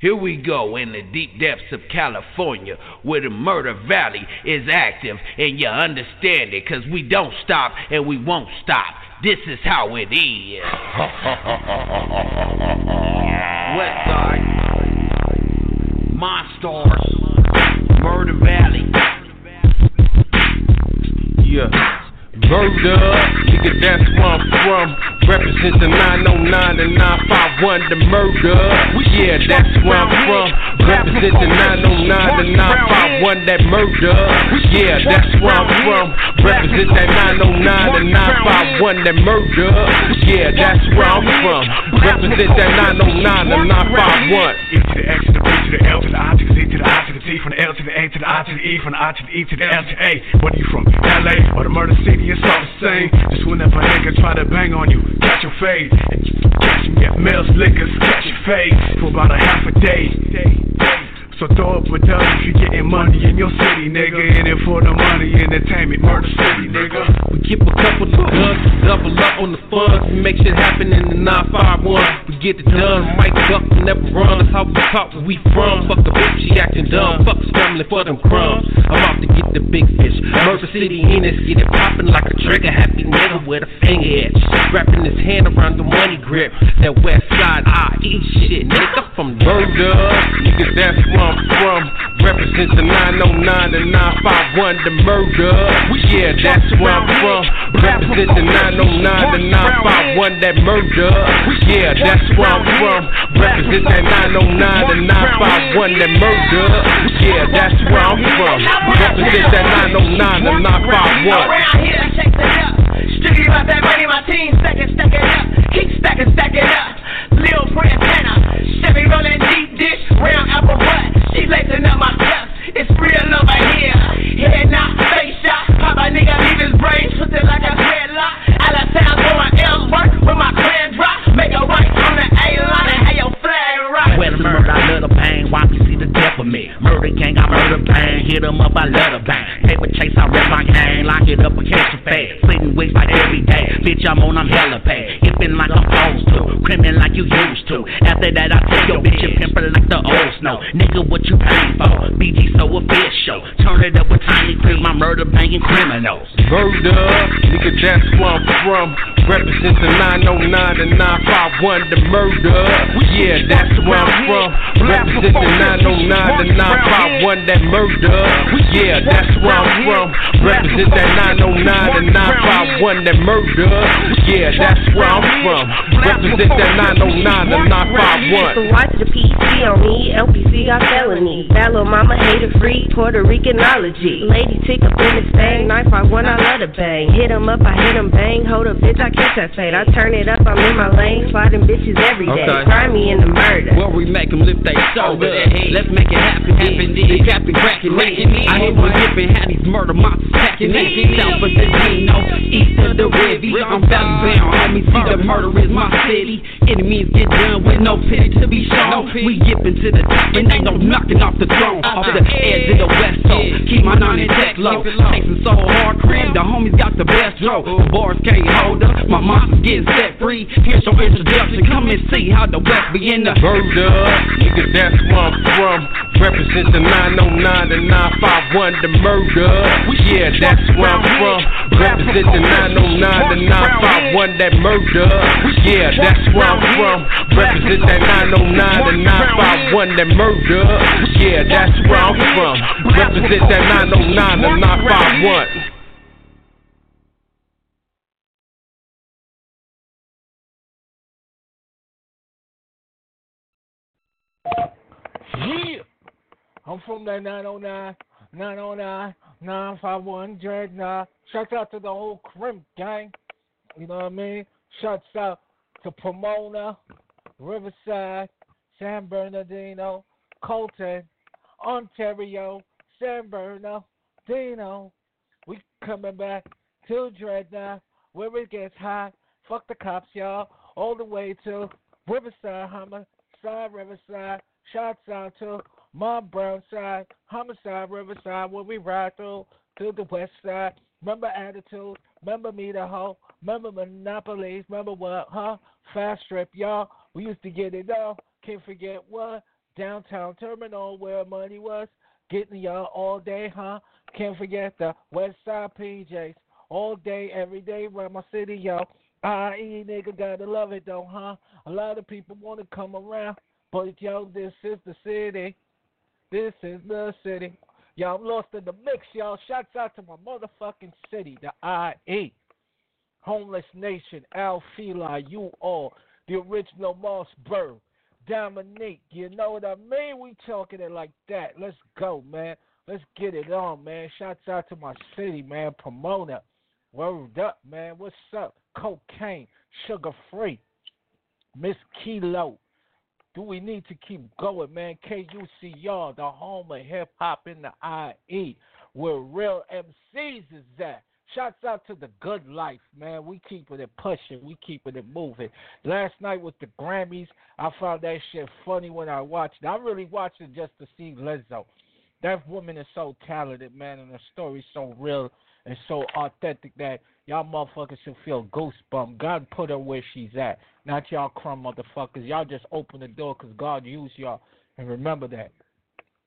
Here we go in the deep depths of California where the murder valley is active and you understand it cause we don't stop and we won't stop. This is how it is. West Side, Monstars, Murder Valley. Yeah. Murder, nigga, that's where I'm from. Represent the 909 and 951, the murder. Yeah, that's where I'm from. Represent the 909 and 951, that murder. Yeah, that's where I'm from. Represent that 909 and 951, that murder. Yeah, that's where I'm from. Represent that 909 and 951. E to the X to the B to the L to the I to the Z to the I to the T from the L to the A to the I to the E from the I to the E to the L to the A. Whether you from LA or the murder city, it's all the same. Just whenever a nigga try to bang on you, catch your fade. And catch me at Mills Liquors, catch your fade for about a half a day. So throw up a dub if you getting money in your city, nigga. In it for the money, entertainment, murder city, nigga. We keep a couple of guns, double up on the funds, we make shit happen in the 951. We get it done, mic up, never run. That's how we talk where we from. Fuck the bitch, she acting dumb. Fuck scrambling for them crumbs. I'm out to get the big fish. Murder City in this, get it poppin' like a trigger. Happy nigga with a finger edge. Wrapping his hand around the money grip. That west side, I eat shit, nigga from murder. Nigga, that's where I'm from. Represent the 909 and 951, the murder. Yeah, that's where I'm from. Represent the 909 and 951, that murder. Yeah, that's where I'm from. Represent that 909 and 951, that murder. Yeah, that's where I'm from. Represent that 909 and 951. Around here, I shake it up. Strictly about that money, my team stacking, stacking up. Keep stacking, stacking up. Lil Peztana, Chevy rolling deep dish, round apple butt. She lacing up my cups. It's real over here. Head face shot. Pop a nigga, leave his brain twisted like a dreadlock. Out of town, with my clan drop. Make a right on the Well, the murder, I love the pain. Why you see the death of me? Murder gang, I murder pain. Hit 'em up, I love the bang. Paper chase, I rep my gang. Lock it up, I catch a fade. Splitting wigs like every day. Bitch, I'm on, I'm hella paid. Hippin' like I'm supposed to. Crimin' like you used to. After that, I tell your bitch, you pimpin' like the old snow. Nigga, what you paying for? BG so official. Turn it up with tiny crib, my murder banging criminals. Murder, nigga, that's where I'm from. Represent the 909 and 951, the murder. Yeah, that's where I'm from. Represent the 909 and 951, that murder. Yeah, that's where I'm from. Represent that 909 and 951, that murder. Yeah, that's where I'm from. Represent that 909 and 951. So watch the PC on me, LPC got felonies. That little mama hater free, Puerto Ricanology. Lady Tic up in this thing, 951, I love to bang. Hit 'em up, I hit 'em bang. Hold up, bitch, I catch that fade. I turn it up, I'm in my lane, sliding bitches every day. Okay. Grimy in the murder. Where we make them lift their shoulders. Let's make it happen, happen. The captain cracking it. I hit one hip and had these murder monsters packing it. South of the Dino, east of the Rivy. I'm valley bound, homie. See the murder is my city. Enemies get done with no pity to be shown. We yipping to the top and ain't no knocking off the throne. Off the edge of the west coast. Keep my nine intact low. Chasing so hard, crib. The homies got the best. The bars can't hold us. My monsters getting set free. Here's your introduction. Come and see how the west be in the murder. Nigga, that's where I'm from. Represent the 909 and 951, the murder. Yeah, that's where I'm from. Represent the 909 and 951, that murder. Yeah, that's where I'm from. Represent that 909 and 951, that murder. Yeah, that's where I'm from. Represent that 909 and 951. I'm from that 909, 909, 951 Dreadnought. Shouts out to the whole Crimp gang. You know what I mean? Shouts out to Pomona, Riverside, San Bernardino, Colton, Ontario, San Bernardino. We coming back to Dreadnought where it gets hot. Fuck the cops, y'all. All the way to Riverside, Homicide, Riverside. Shouts out to my brown side, Homicide, Riverside, where we ride through to the west side. Remember Attitude? Remember Me the Hoe? Remember Monopolies? Remember what? Huh? Fast Strip, y'all. We used to get it all. Can't forget what? downtown terminal where money was. Getting y'all all day, huh? Can't forget the West Side PJs. All day, every day around my city, yo. I.E. nigga gotta love it though, huh? A lot of people wanna come around, but yo, this is the city. This is the city. Y'all, lost in the mix, y'all. Shouts out to my motherfucking city, the IE. Homeless Nation, Al Feli, you all, the original Moss Mossberg, Diamonique, you know what I mean? We talking it like that. Let's go, man. Let's get it on, man. Shouts out to my city, man. Pomona. Word up, man. What's up? Cocaine, sugar free. Miss Kilo. Do we need to keep going, man? KUCR, the home of hip hop in the IE, where real MCs is at. Shouts out to the good life, man. We keeping it pushing. We keeping it moving. Last night with the Grammys, I found that shit funny when I watched it. I really watched it just to see Lizzo. That woman is so talented, man, and the story's so real and so authentic that y'all motherfuckers should feel goosebumps. God put her where she's at, not y'all crumb motherfuckers. Y'all just open the door because God used y'all. And remember that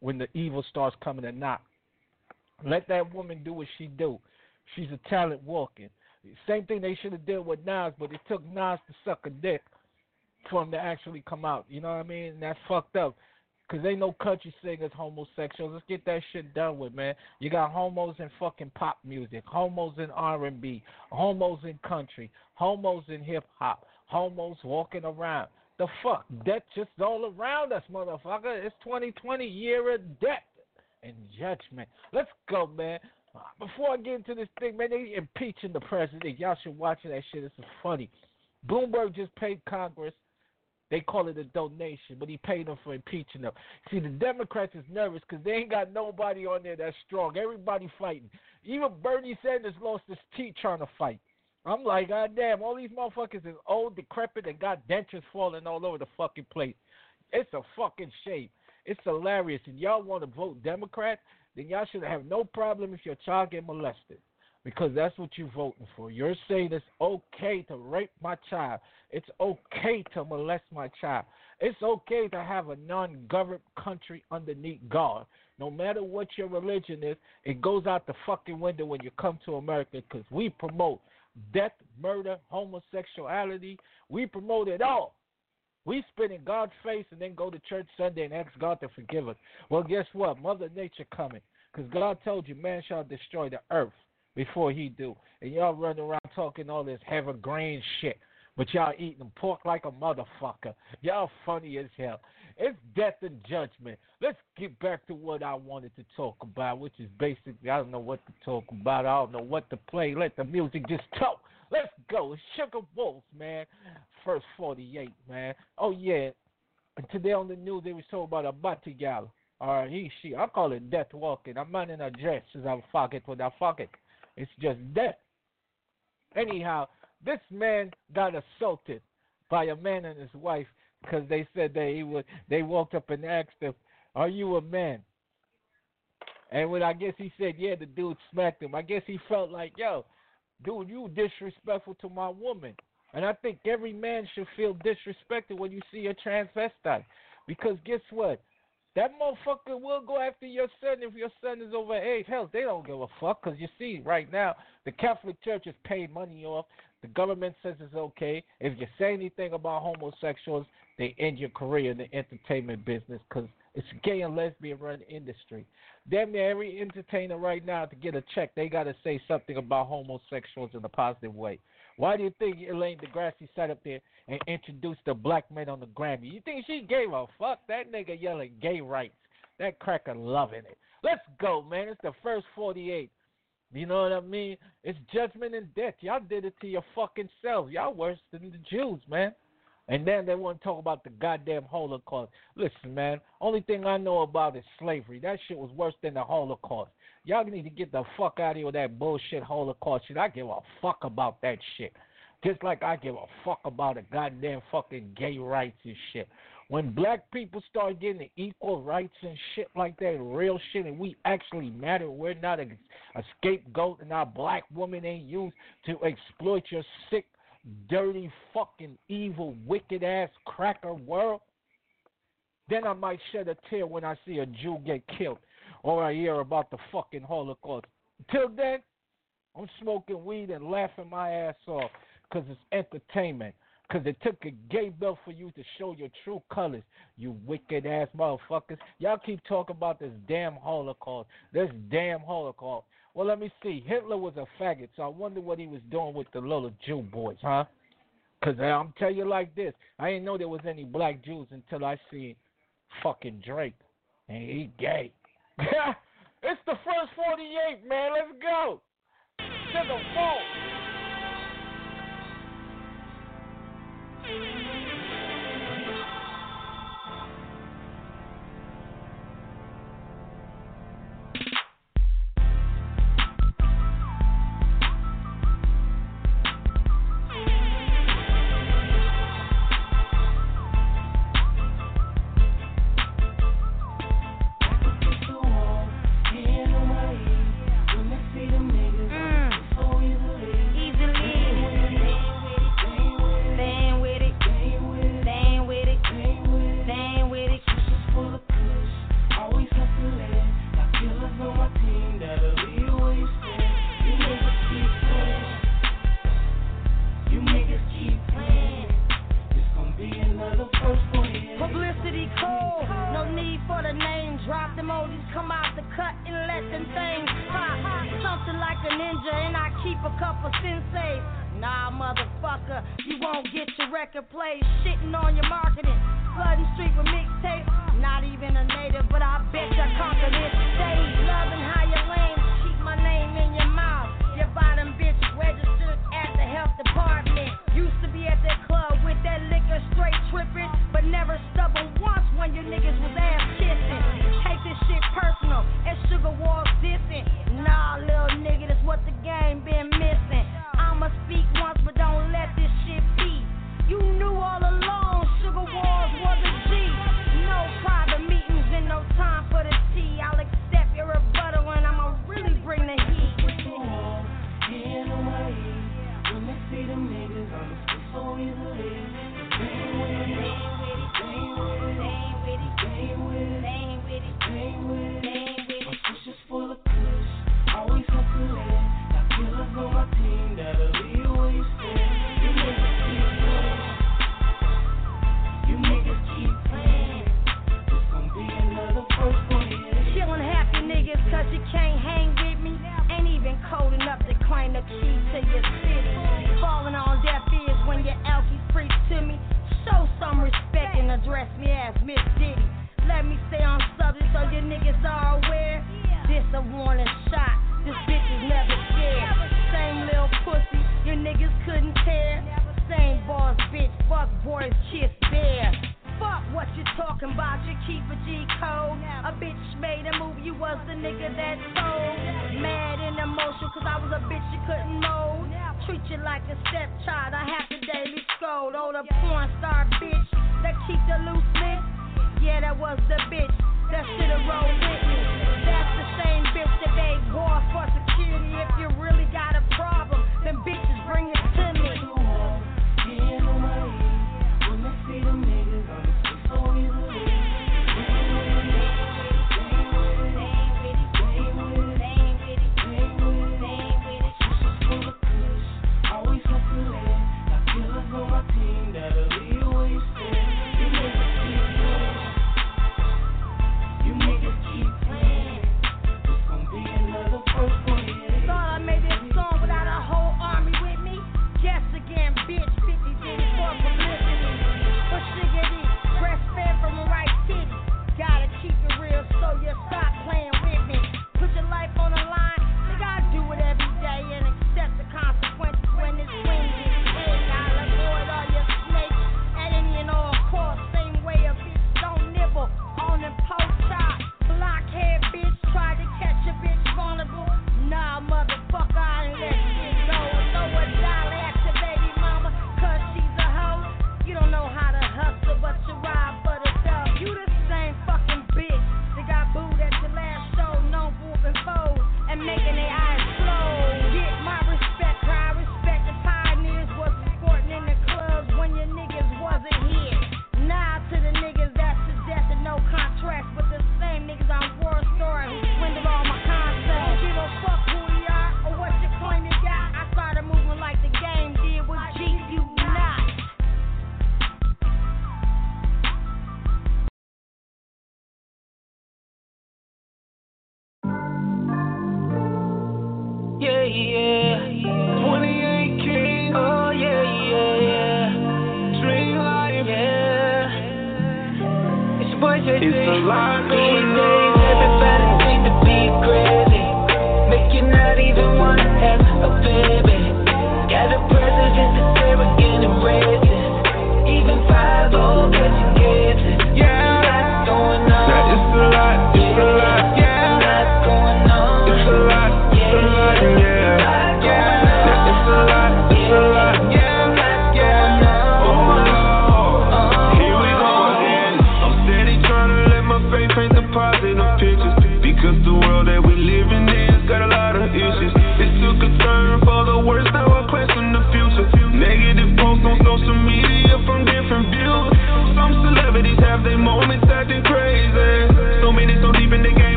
when the evil starts coming to knock. Let that woman do what she do. She's a talent walking. Same thing they should have did with Nas, but it took Nas to suck a dick for him to actually come out. You know what I mean? And that's fucked up. Cause ain't no country singers homosexuals. Let's get that shit done with, man. You got homos in fucking pop music, homos in R and B, homos in country, homos in hip hop, homos walking around. The fuck? Death just all around us, motherfucker. It's 2020, year of death and judgment. Let's go, man. Before I get into this thing, man, they impeaching the president. Y'all should watch that shit. It's funny. Bloomberg just paid Congress. They call it a donation, but he paid them for impeaching them. See, the Democrats is nervous because they ain't got nobody on there that's strong. Everybody fighting. Even Bernie Sanders lost his teeth trying to fight. I'm like, God damn, all these motherfuckers is old, decrepit, and got dentures falling all over the fucking place. It's a fucking shame. It's hilarious. And y'all want to vote Democrat? then y'all should have no problem if your child get molested. Because that's what you're voting for. You're saying it's okay to rape my child. It's okay to molest my child. It's okay to have a non governed country underneath God. No matter what your religion is, it goes out the fucking window when you come to America because we promote death, murder, homosexuality. We promote it all. We spit in God's face and then go to church Sunday and ask God to forgive us. Well, guess what? Mother Nature coming. Because God told you man shall destroy the earth before he do. And y'all run around talking all this heavy grain shit. But y'all eating pork like a motherfucker. Y'all funny as hell. It's death and judgment. Let's get back to what I wanted to talk about, which is basically I don't know what to talk about. I don't know what to play. Let the music just talk. Let's go. Suga Wallz, man. First 48, man. Oh, yeah. And today on the news, they was talking about a Batigala. Or he, she. I call it death walking. I'm not in a dress I fuck it with I fuck it. It's just death. Anyhow, this man got assaulted by a man and his wife because they said that he would. They walked up and asked him, "Are you a man?" And when I guess he said, "Yeah," the dude smacked him. I guess he felt like, "Yo, dude, you disrespectful to my woman." And I think every man should feel disrespected when you see a transvestite. Because guess what? That motherfucker will go after your son if your son is over age. Hell, they don't give a fuck because you see, right now, the Catholic Church is paying money off. The government says it's okay. If you say anything about homosexuals, they end your career in the entertainment business because it's gay and lesbian run industry. Damn near every entertainer right now to get a check, they got to say something about homosexuals in a positive way. Why do you think Elaine Degrassi sat up there and introduced the black men on the Grammy? You think she gave a fuck? That nigga yelling gay rights. That cracker loving it. Let's go, man. It's the first 48. You know what I mean? It's judgment and death. Y'all did it to your fucking selves. Y'all worse than the Jews, man. And then they want to talk about the goddamn Holocaust. Listen, man, only thing I know about is slavery. That shit was worse than the Holocaust. Y'all need to get the fuck out of here with that bullshit Holocaust shit. I give a fuck about that shit. Just like I give a fuck about the goddamn fucking gay rights and shit. When black people start getting equal rights and shit like that, real shit, and we actually matter, we're not a, a scapegoat, and our black woman ain't used to exploit your sick, dirty, fucking, evil, wicked ass cracker world. Then I might shed a tear when I see a Jew get killed or I hear about the fucking Holocaust. Till then, I'm smoking weed and laughing my ass off because it's entertainment. Because it took a gay bill for you to show your true colors, you wicked ass motherfuckers. Y'all keep talking about this damn Holocaust, this damn Holocaust. Well, let me see. Hitler was a faggot, so I wonder what he was doing with the little Jew boys, huh? Because I'm tell you like this I didn't know there was any black Jews until I seen fucking Drake. And he gay. it's the first 48, man. Let's go. To the vault.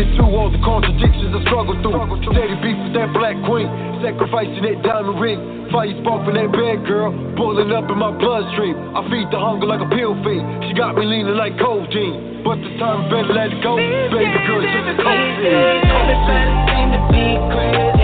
Through to all the contradictions I struggle through. Steady beef with that black queen, sacrificing that diamond ring. Fire sparking that bad girl, boiling up in my bloodstream. I feed the hunger like a pill fiend. She got me leaning like codeine, but this time better let it go. Baby girl, just a cold thing. To be crazy.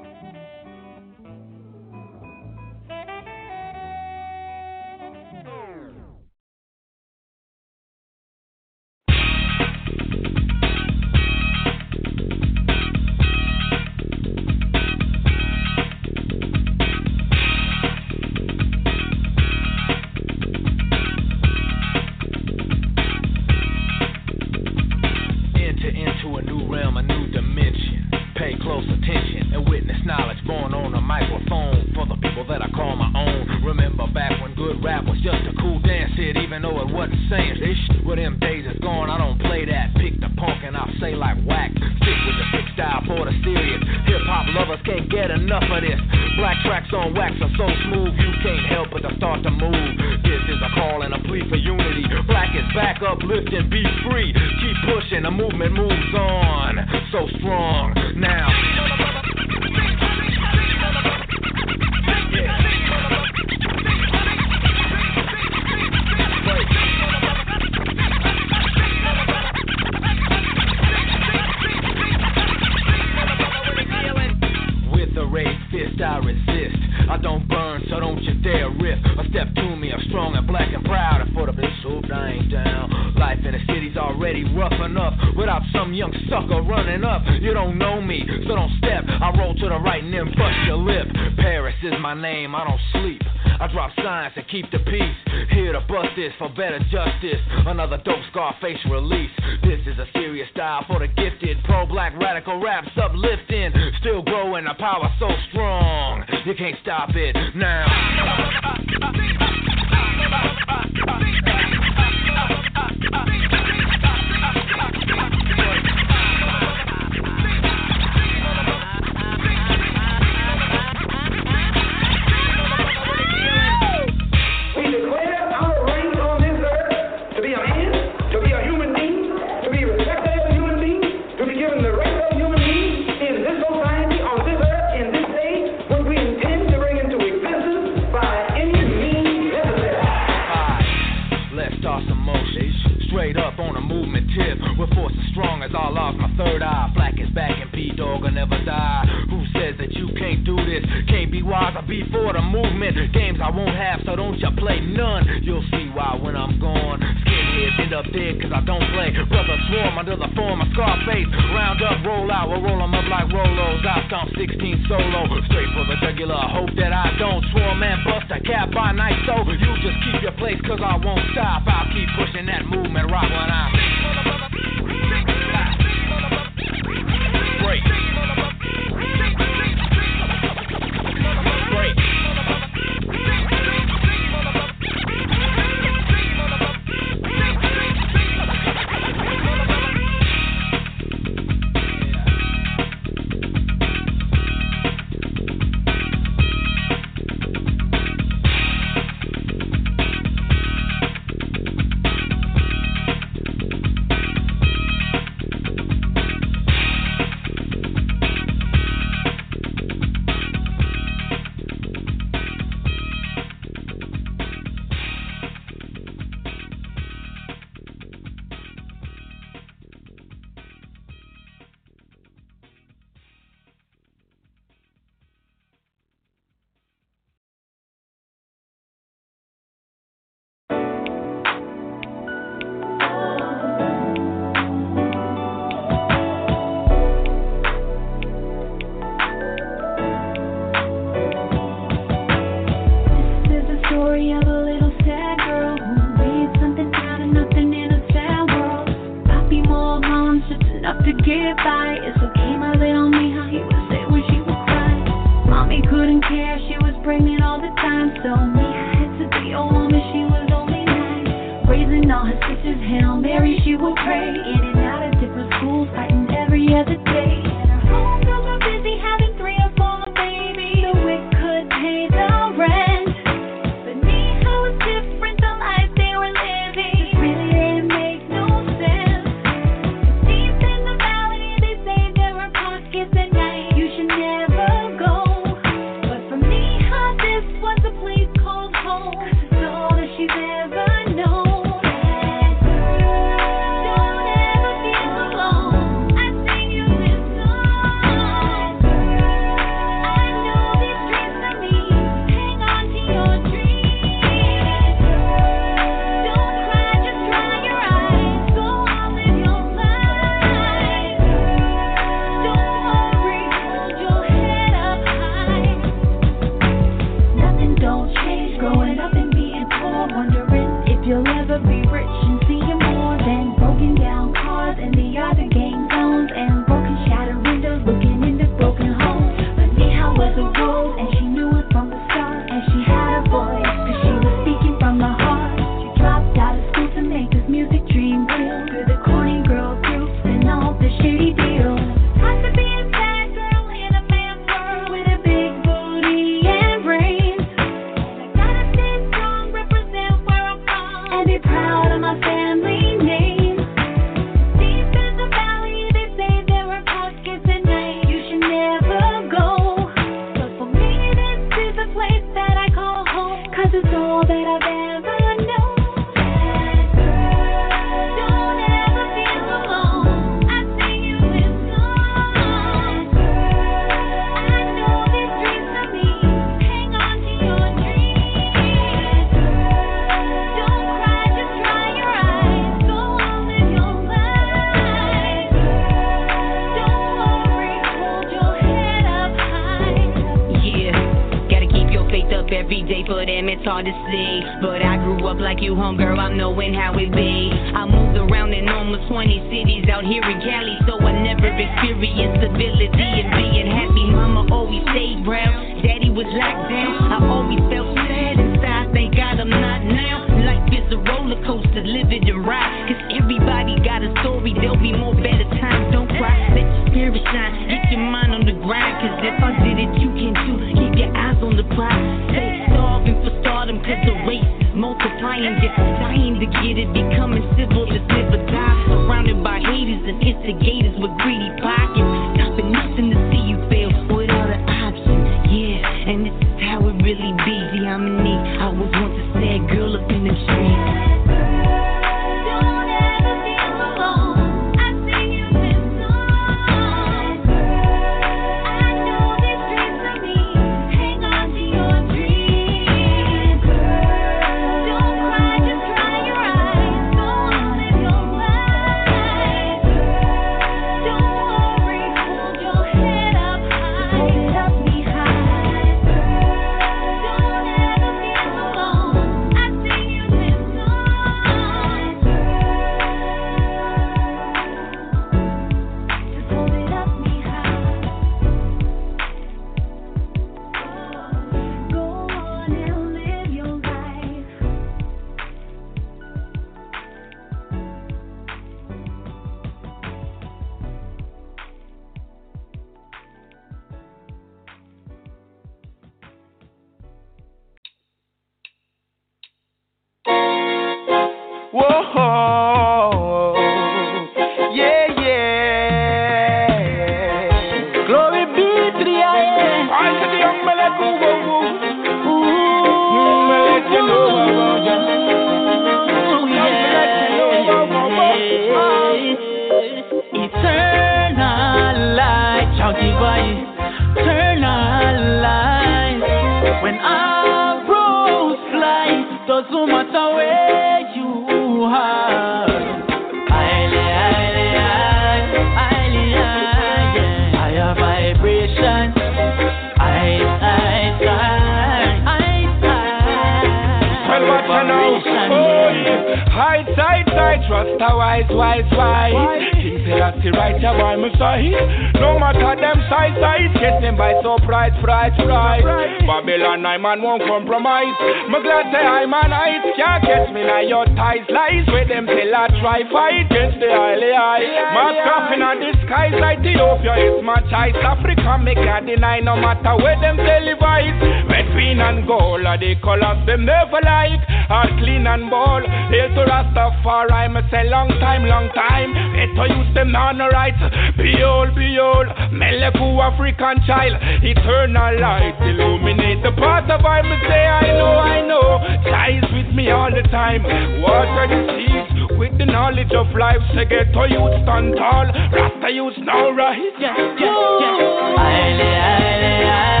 Trust a wise, wise, wise. King Selassie, right, ya boy, me side. No matter them size, size, get them by surprise, price, price. Babylon, I man won't compromise. Me glad say I man heights can't catch me now your ties, lies. Where them tell I try fight against the highly high. Mask off in the skies like Ethiopia is my choice. Africa, me can't deny no matter where them televise. Red, green, and gold are the colors them never like. All clean and bold. Hail to Rastafari, me say long time, long time. Better use them on right. Behold, behold, Meleku African child. Eternal light illuminate the path of I say I know, I know. Ties with me all the time. Water the seeds with the knowledge of life. Say get to youth stand tall. Rasta youth now right. Yeah, yeah, yeah. Highly, highly, high,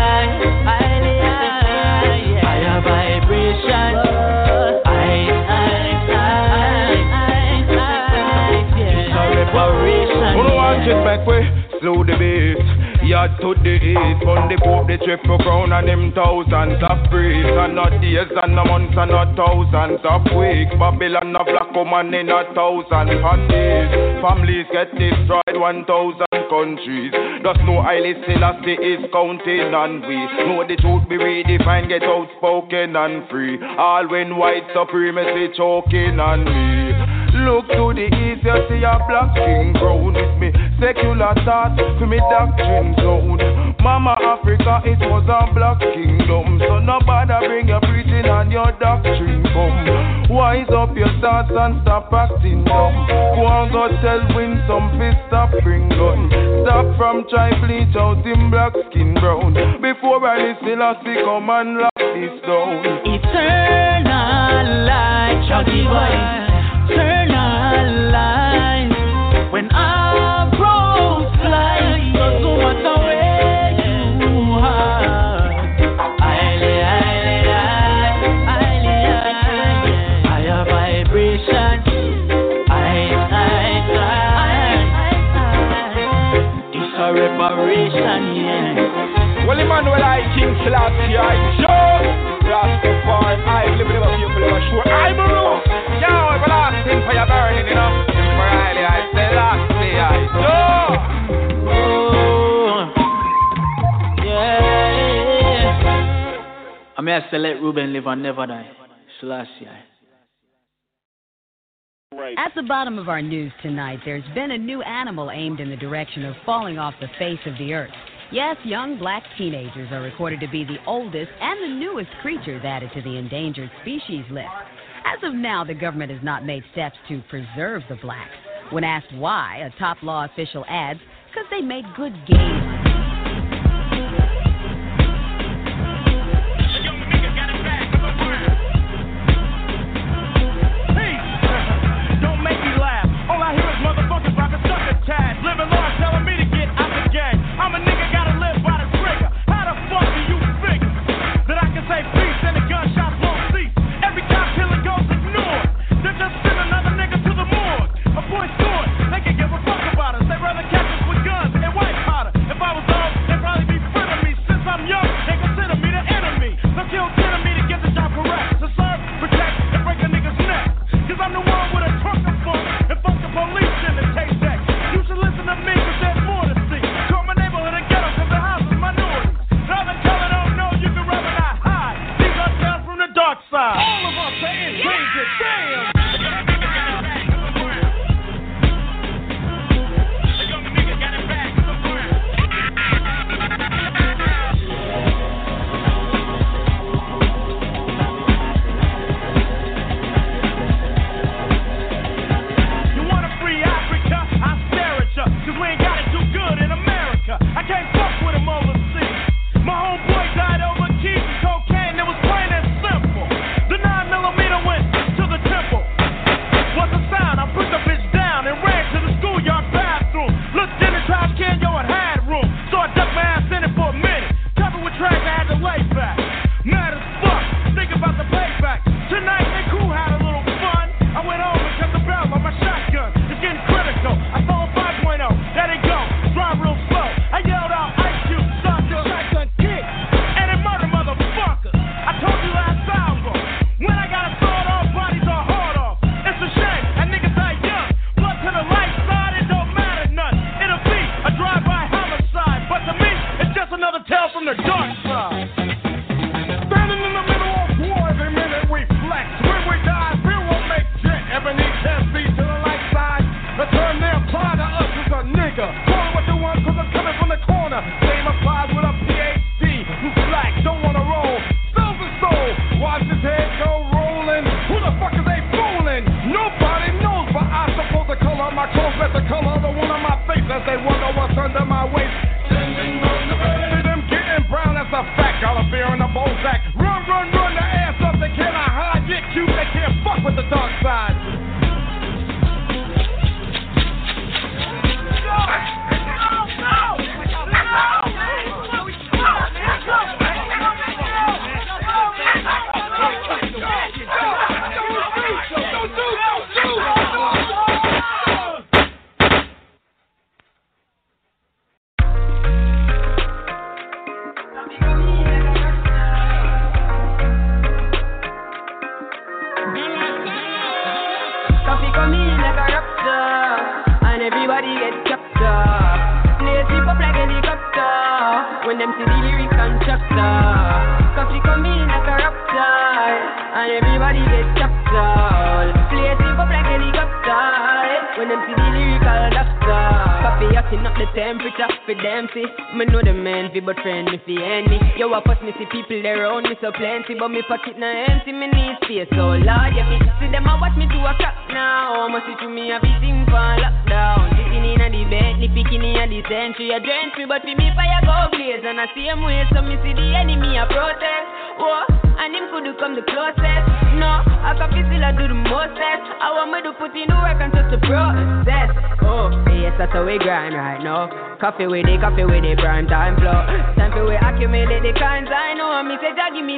yeah. It's a reparation, Who don't want it back way? Slow the beat. Yard to the east, on the pope, the triple crown and them thousands of priests. And not days and no months and not thousands of weeks. Babylon of black woman in a thousand panties. Families get destroyed, one thousand countries. Just no highly Selassie is counting and we know the truth be redefined, get outspoken and free. All when white supremacy choking on me. Look to the east, you see a black skin crown with me. Secular thought to me doctrine zone. Mama Africa, it was a black kingdom. So nobody bring your preaching and your doctrine come. Wise up your thoughts and stop acting dumb. Go and go tell win some fist stop bring gun. Stop from try bleach out in black skin brown. Before I still see come and lock this down. Eternal light shall. Eternal a reparation, yeah. Well, Emmanuel, I King Selassie, I Joe Rastafari, I live with the people of sure. I Baru, yo, everlasting fire burning, you know. Temporarily, I Selassie, I Joe. Yeah. I mean, I say oh, let Reuben live and never die. Selassie. At the bottom of our news tonight, there's been a new animal aimed in the direction of falling off the face of the earth. Yes, young black teenagers are recorded to be the oldest and the newest creatures added to the endangered species list. As of now, the government has not made steps to preserve the blacks. When asked why, a top law official adds, because they made good game. So kill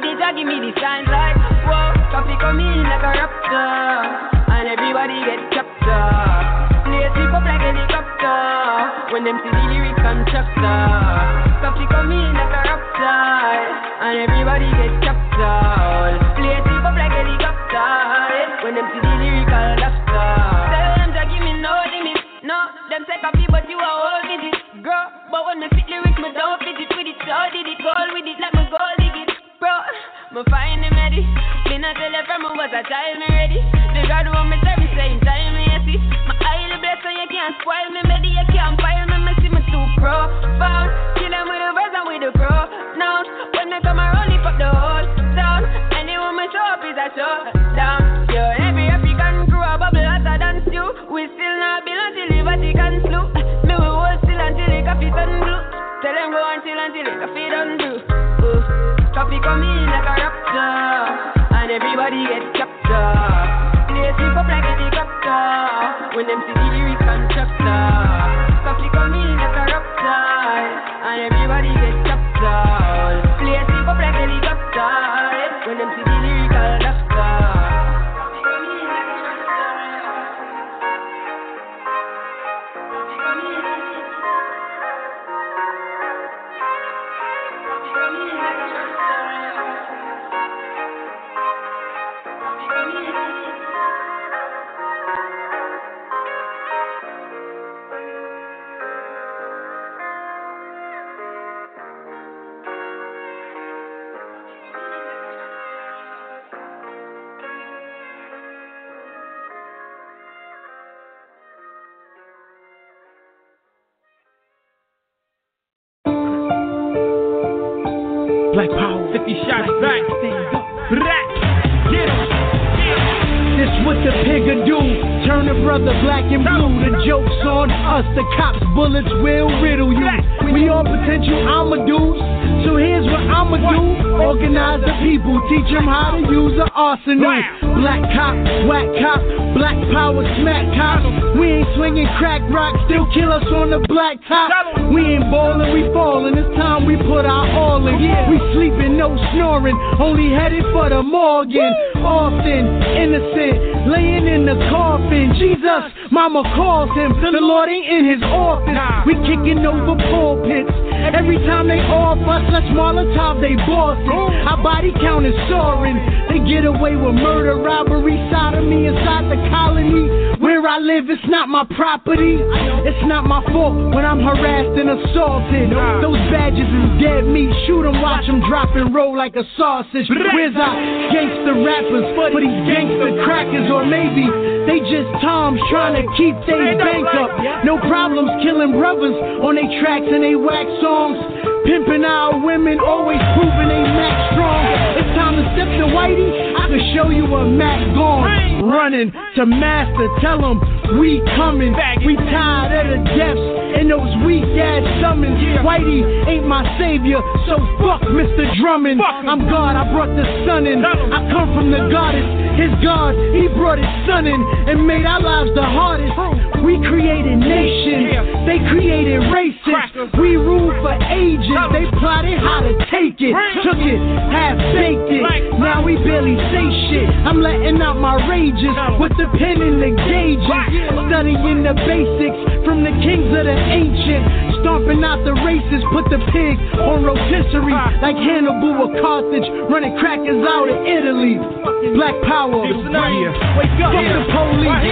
me the, give me the signs Turn a brother black and blue. The joke's on us. The cops' bullets will riddle you. We all potential Amadous. So here's what I'ma do. Organize the people. Teach them how to use an arsenal. Black cop, whack cop, black power, smack cop. We ain't swinging crack rock. Still kill us on the black top. We ain't ballin', we fallin'. It's time we put our all in. We sleepin', no snoring. Only headed for the Morgan. Often innocent, laying in the coffin. Jesus, mama calls him. The Lord ain't in his office. We kicking over pulpits. Every time they off us, let's Molotov they bosses. Our body count is soaring. They get away with murder, robbery, sodomy inside the colony. Where I live, it's not my property. It's not my fault when I'm harassed and assaulted. Those badges is dead meat. Shoot 'em, watch 'em drop and roll like a sausage. Where's our gangster rappers for these gangster crackers? Or maybe they just Toms trying to keep their bank up. No problems killing brothers on they tracks and they wax Pimping our women, always proving they Mac strong. It's time to step to Whitey. I can show you a Mac gone. Running to master, tell them we coming. We tired of the deaths and those weak ass summons. Whitey ain't my savior, so fuck Mr. Drummond. I'm God, I brought the sun in. I come from the goddess, his God, he brought his son in and made our lives the hardest. We created nations, they created races. We ruled for ages, they plotted how to take it. Took it, half baked it. Now we barely say shit. I'm letting out my rages with the pen and the gauges. Studying the basics from the kings of the ancient. Stomping out the races, put the pig on rotisserie. Like Hannibal or Carthage, running crackers out of Italy. Black power, yeah. Wake up. Fuck the police.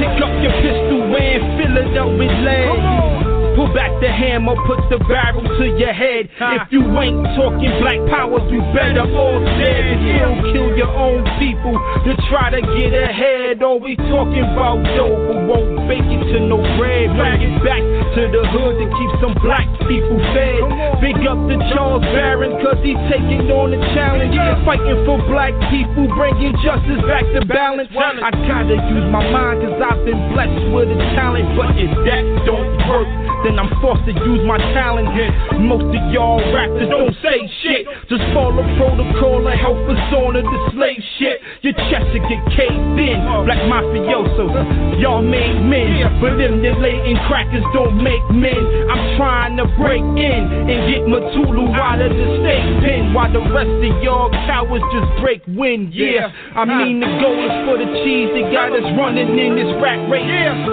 Pick up your pistol and fill it up with lead. Pull back the hammer, put the barrel to your head. If you ain't talking black power, you better all dead. You'll kill your own people to try to get ahead. All we talking about dough, but won't bake it to no bread. Bring it back to the hood to keep some black people fed. Big up to Charles Barron, cause he's taking on the challenge. Fighting for black people, bringing justice back to balance. I gotta use my mind, cause I've been blessed with a talent. But if that don't work, then I'm forced to use my talent. Most of y'all rappers don't say shit. Just follow protocol and help us on to the slave shit. Your chest will get caved in. Black mafiosos, y'all made men. But them latent crackers don't make men. I'm trying to break in and get Mutulu out of the state pen. While the rest of y'all cowards just break wind. Yeah, I mean the goal is for the cheese that got us running in this rat race.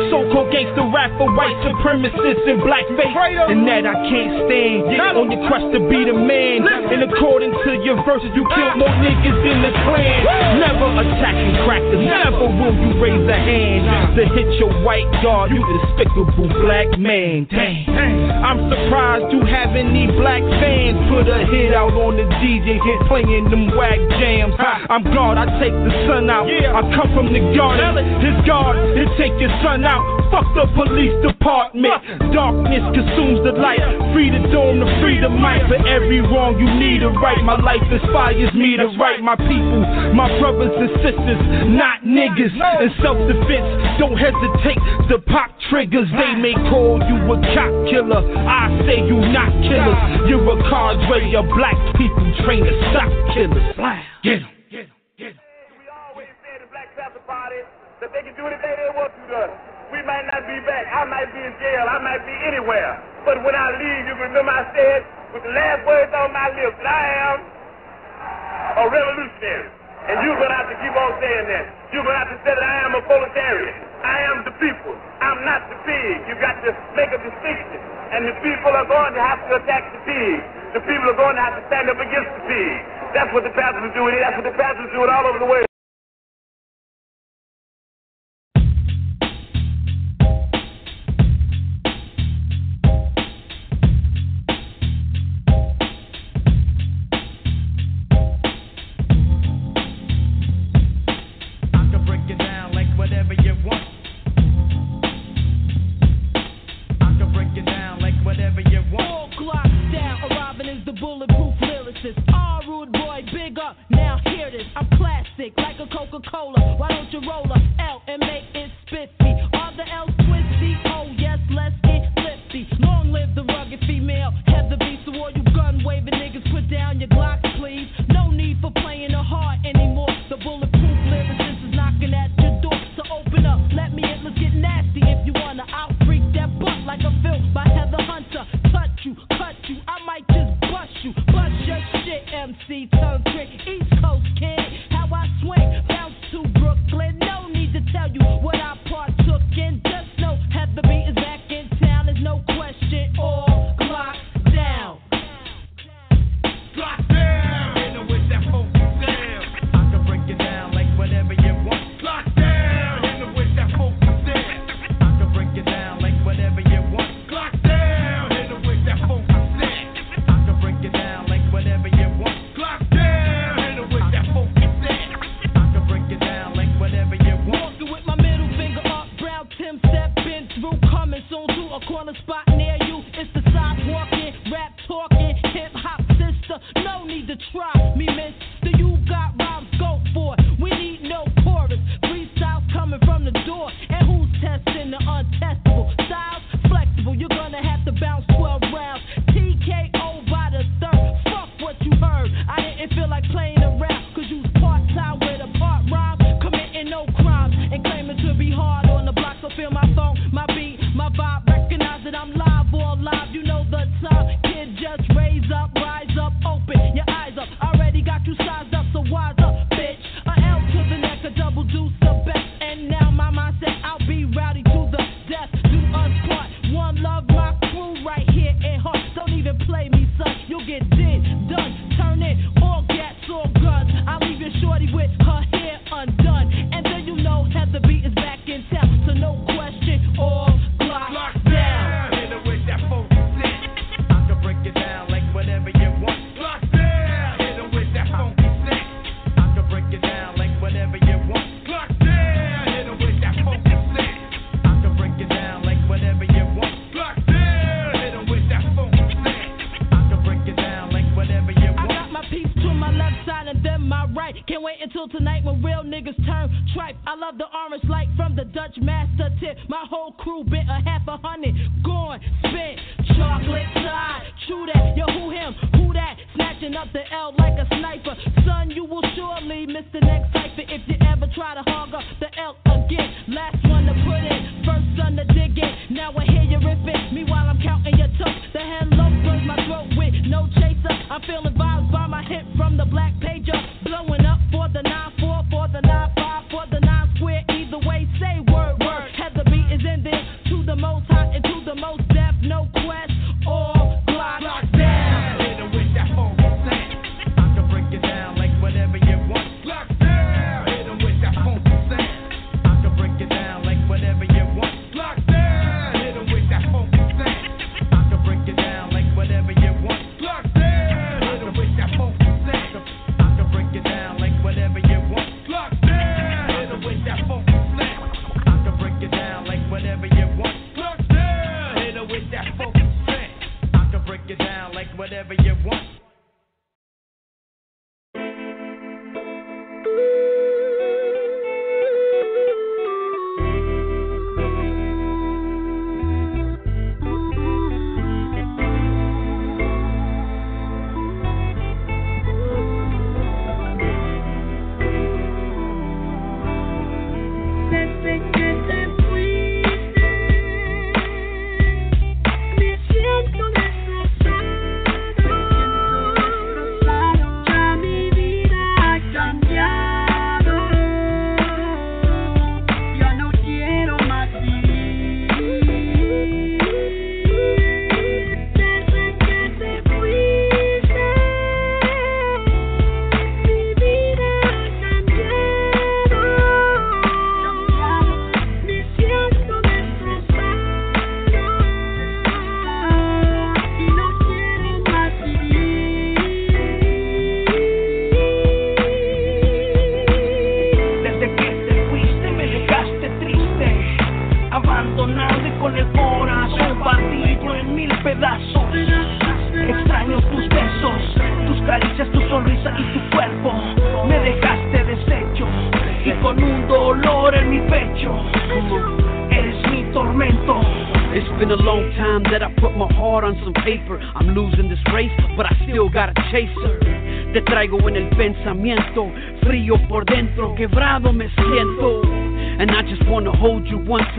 So-called gangster rap for white supremacists and blackface. And that I can't stand. On your quest to be the man. And according to your verses, you killed more niggas than the clan. Never attacking crackers. Never will you raise a hand to hit your white guard. You despicable black man. Dang. I'm surprised you have any black fans. Put a hit out on the DJ hit playing them whack jams. I'm God, I take the sun out. I come from the garden. His guard, it take your son out. Fuck the police department. Darkness consumes the light. Free the dome the mic. For every wrong, you need a right. My life inspires me to write my people, my brothers and sisters, not niggas. In self defense, don't hesitate to pop triggers. They may call you a cop killer. I say you not killers. You're a cadre of black people trained to stop killers. Get 'em. that they can do they want to us. We might not be back. I might be in jail. I might be anywhere. But when I leave, you remember I said with the last words on my lips that I am a revolutionary. And you're going to have to keep on saying that. You're going to have to say that I am a proletarian. I am the people. I'm not the pig. You've got to make a distinction. And the people are going to have to attack the pig. The people are going to have to stand up against the pig. That's what the Panthers are doing. That's what the Panthers are doing all over the world.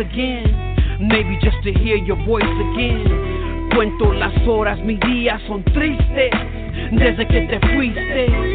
again. Maybe just to hear your voice again. Cuento las horas, mis días son tristes desde que te fuiste.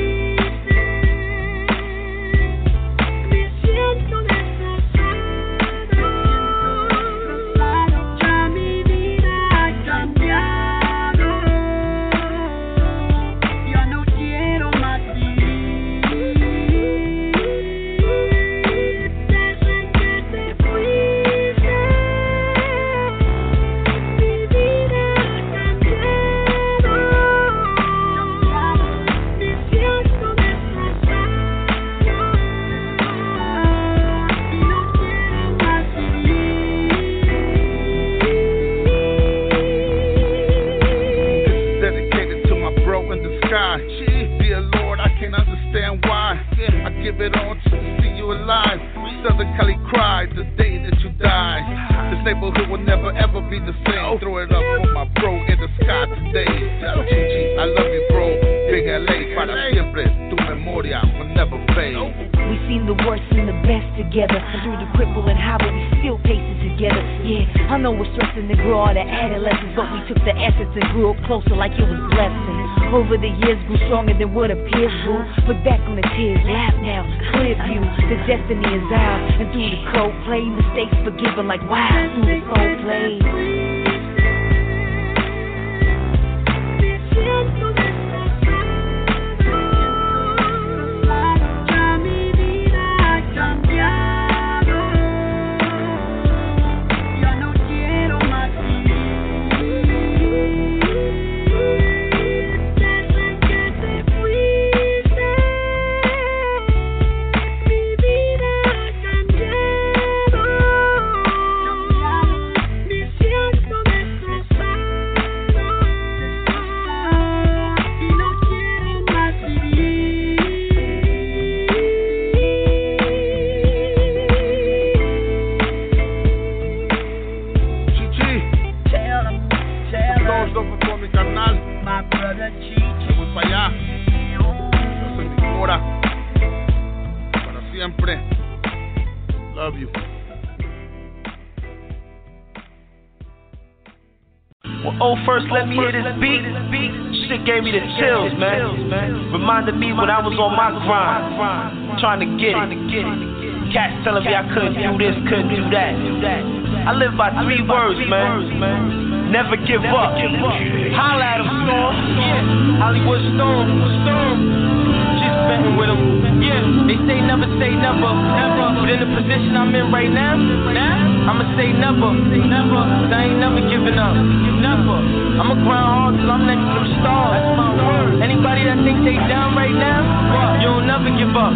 Never give up. Holla at 'em, Storm. Yeah. Hollywood Storm. Storm. Just betting with 'em. Yeah, they say never say never. Never. But in the position I'm in right now, now I'ma say never. Never. 'Cause I ain't never giving up. Never. I'ma grind hard till I'm next to them stars. That's my word. Anybody that think they down right now, you'll never give up.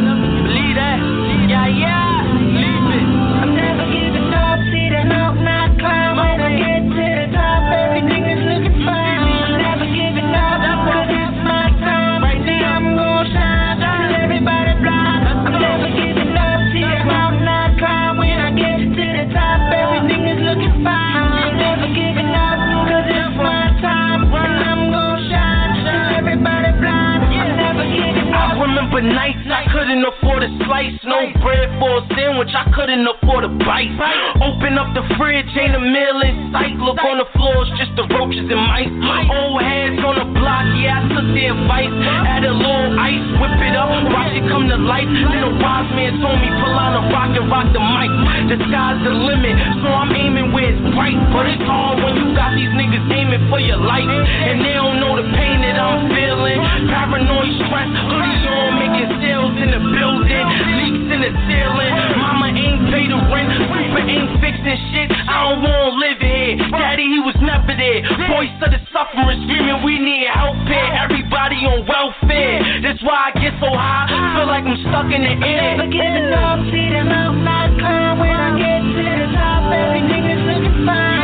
Ain't a meal in sight. Look on the floors, just the roaches and mice. Old heads on the block, yeah, I took their advice. Add a little ice, whip it up, watch it come to life. A wise man told me, pull out a rock and rock the mic. The sky's the limit, so I'm aiming where it's bright. But it's hard when you got these niggas aiming for your life. And they don't know the pain that I'm feeling. Paranoid stress, hoodie on, making sales in the building. Leaks in the ceiling. Mama ain't pay the rent. Super ain't fixing shit. I don't wanna live here. Daddy, he was never there. Voice of the suffering, screaming, we need help here. Everybody on welfare. That's why I get so high. Feel like I'm stuck in the air. Never giving up, see the mountain I climb. When I get to the top, everything is looking fine.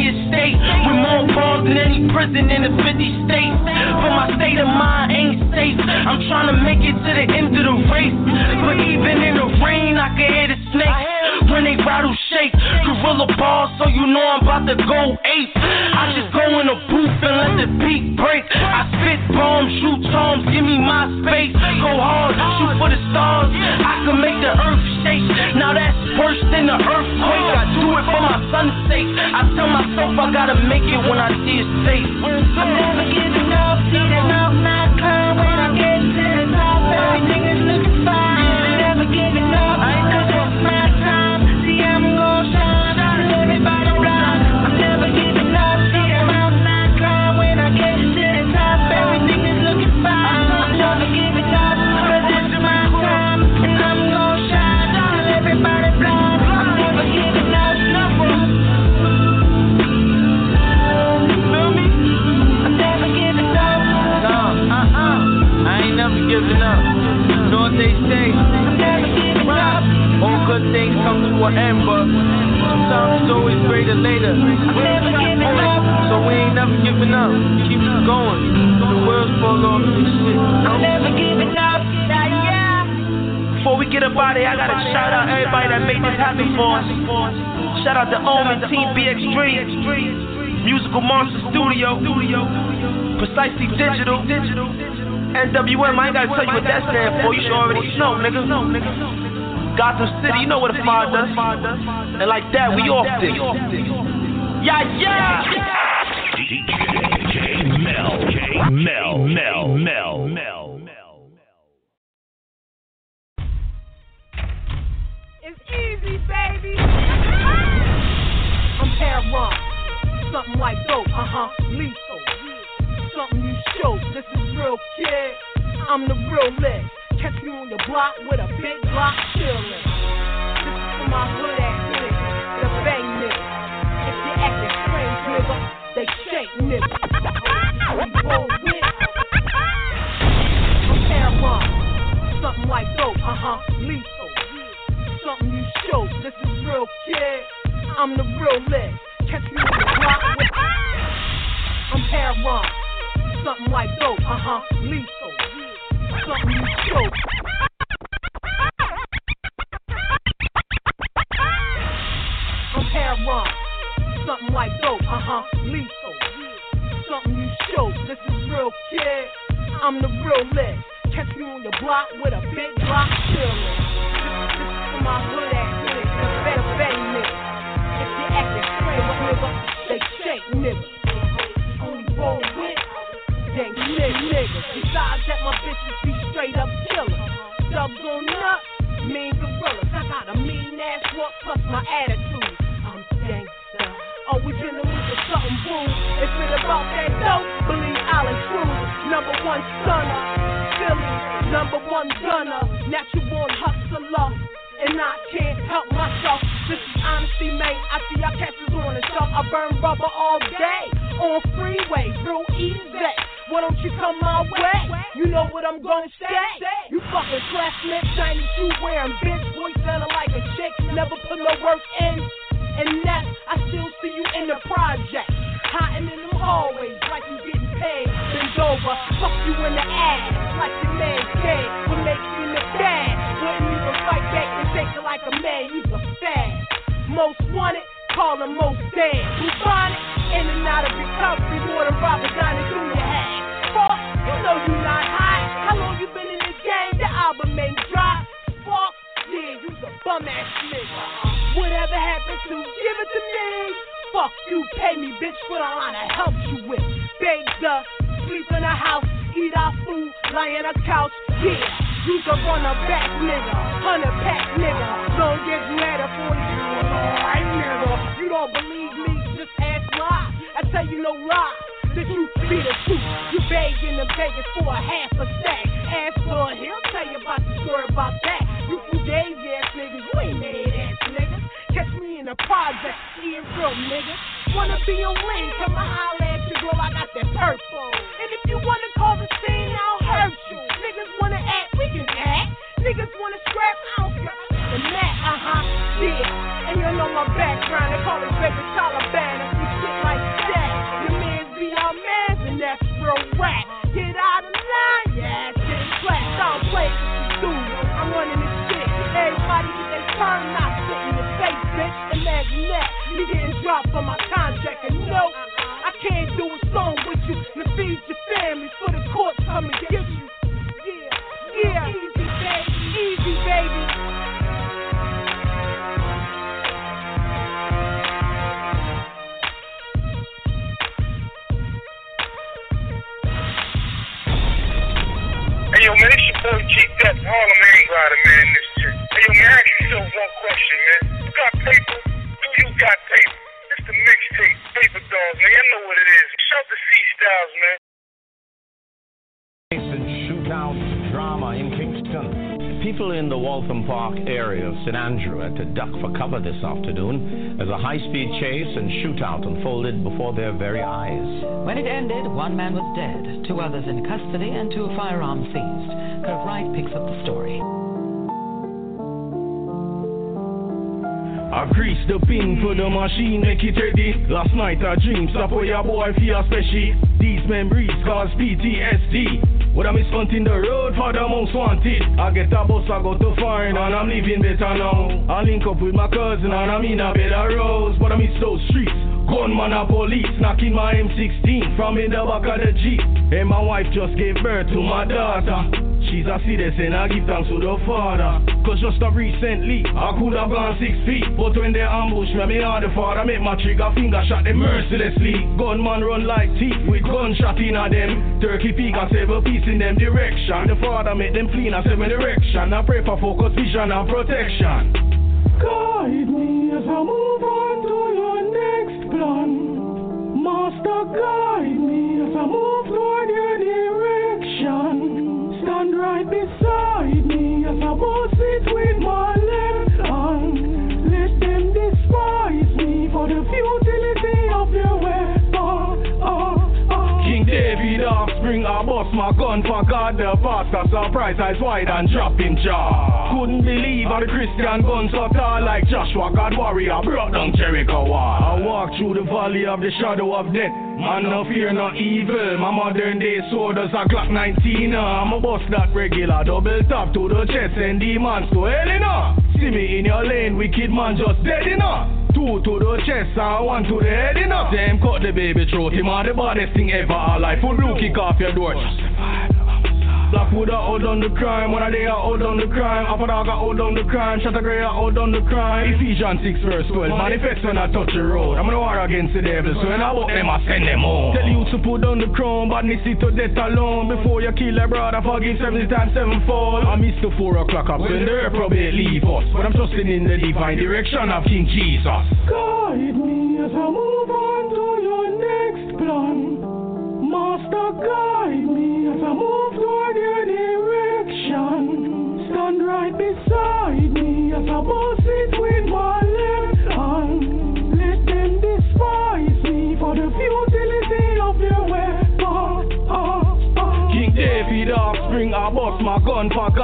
Empire State. With more balls than any prison in the 50 states. But my state of mind ain't safe. I'm trying to make it to the end of the race. But even in the rain, I can hear the snakes. When they rattle shake, gorilla balls, so you know I'm about to go ape. I just go in the booth and let the beat break. I spit bombs, shoot tombs, give me my space. Go hard, shoot for the stars. I can make the earth shake. Now that's worse than the earthquake. I do it for my son's sake. I tell myself I gotta make it when I see his face. I'm never giving up, see the mountain I climb. Giving up. Know what they say? I'm never giving up. All good things come to an end, but sometimes it's always greater later. I'm never giving up. So we ain't never giving up. Keep it going. The world's full of this shit. I'm never giving up. Yeah. Before we get up out of here, I gotta shout out everybody that made this happen for us. Shout out to Omen, Team BX3, Musical Monster Studio, Precisely Digital, NWM. I ain't gotta tell you what that stands for. You should already know, nigga. Gotham City, you know what a find does. And like that, we off this. Yeah, yeah. DJ Mel, Mel, Mel, Mel, Mel. It's easy, baby. I'm heroin. Something like dope, uh huh, lethal. Something you show. Real, kid. I'm the real list. Catch me on your block with a big block chillin'. This is for my hood ass niggas, the bang niggas. If you acting strange, nigga, they shake with. I'm heroin. Something like dope, uh huh, lethal something you show. This is real, kid. I'm the real list. Catch me on the block with. I'm heroin. Something like dope, uh huh, lethal. Something you choke. I'm heroin. Something like dope, uh huh, lethal. Something you choke. This is real, kid. I'm the real list. Catch me on your block with a big block chillin'. This, is for my hood ass niggas, the better betty niggas. If you actin' crazy, nigga, they shake niggas. Only roll with gang slick niggas. Besides that, my bitches be straight up killers. Dubs on up, mean gorillas. I got a mean ass walk plus my attitude. I'm gangsta. Always in the mood for something boo. If it about that dope, believe I'll intrude. Number one stunner, Philly, number one gunner, natural born hustler. And I can't help myself. This is honesty, mate. I see y'all catches on the shelf. I burn rubber all day on freeway, real easy. Why don't you come my way? You know what I'm gonna say. You fucking classmate, shiny shoe wearing bitch, voice sounding like a chick, never put no work in. And that I still see you in the project, hiding in them hallways like you getting paid. Bend over, fuck you in the ass like your man dead. What makes you the dad? Wouldn't even fight back and take it like a man. You's a fad. Most wanted, call him most dead. It? In and out of recovery, more than Robert Downey Jr. had. You know you not hot. How long you been in this game? The album ain't drop. Fuck, yeah, you's a bum ass nigga. Whatever happens to, give it to me. Fuck you, pay me, bitch, for the line I helped you with. Up, sleep in a house, eat our food, lie in a couch. Yeah, you's a runner back nigga, hundred pack nigga. As you had a 40, you was alright nigga. You don't believe me, just ask why. I tell you no lie. The truth be the truth. You begging in Vegas for a half a stack. Ask for he'll tell you about the story about that. You fugazi ass niggas, you ain't made ass niggas. Catch me in the project, seeing real niggas. Wanna be on lane, come and holler at your girl, I got that purple. And if you wanna call the scene, I'll hurt you. Niggas wanna act, we can act. Niggas wanna scrap, I don't care. The mat, uh huh, yeah. And you know my background, they call it baby Taliban. And that's. Get out of line, yeah, shit flat. Don't play with the dude. I'm running this shit. Everybody get their turn, not sit in your face, bitch. Imagine that. You getting dropped on my contract, and no, I can't do a song with you to feed your family for the courts come and yo, man, it's your boy G Duck, Harlem Ain't Rider, man, this chick. Hey yo, man, I ask you one question, man. You got paper? Do you got paper? It's the mixtape, Paper Dolls, man. You know what it is. Shout to C Styles, man. and shootout drama. People in the Waltham Park area of St. Andrew had to duck for cover this afternoon as a high speed chase and shootout unfolded before their very eyes. When it ended, one man was dead, two others in custody, and two firearms seized. Kirk Wright picks up the story. I grease the pin for the machine, make it ready. Last night I dreamed, stop for your boy feel special. These memories cause PTSD. What I miss hunting the road for the most wanted. I get a bus, I go to find, and I'm living better now. I link up with my cousin and I'm in a better rose. But I miss those streets. Gunman and police knocking my M16 from in the back of the Jeep. And my wife just gave birth to my daughter. She's a citizen, I give thanks to the father. Cause just recently, I could have gone six feet. But when they ambush me, me and the I make my trigger finger shot them mercilessly. Gunman run like teeth with gunshot in a them. Turkey peak and several piece in them direction. The father make them clean a seven direction. I pray for focus, vision and protection. Guide me as I move on to your next plan. Master, guide me as I move toward your direction. Stand right beside me as I boss it with my left hand praise me for the futility of your ways. Oh, oh, oh. King David offspring, I bust my gun for God the pastor. Surprise eyes wide and dropping jaw. Couldn't believe how the Christian guns so tall like Joshua, God warrior, brought down Jericho wall. I walk through the valley of the shadow of death. Man, no fear, no evil. My modern day sword is a Glock 19. Uh. I'm a bust that regular, double tap to the chest and demons to hell. See me in your lane, wicked man, just dead enough. Two to the chest and one to the head. Enough them cut the baby throat. Him on the baddest thing ever alive. Full blue kick off your door. Justify. Black Buddha hold on the crime, one of they are hold on the crime, Upper Dog got hold on the crime, Shatter Grey are hold on the crime. Ephesians 6 verse 12, manifest when I touch the road. I'm gonna war against the devil, so when I walk them, I send them home. Tell you to put down the crown, but need to death alone. Before you kill a brother, forgive 70 times 7 fall. I miss the 4 o'clock up, when the reprobate leave us. But I'm trusting in the divine direction of King Jesus. Guide me.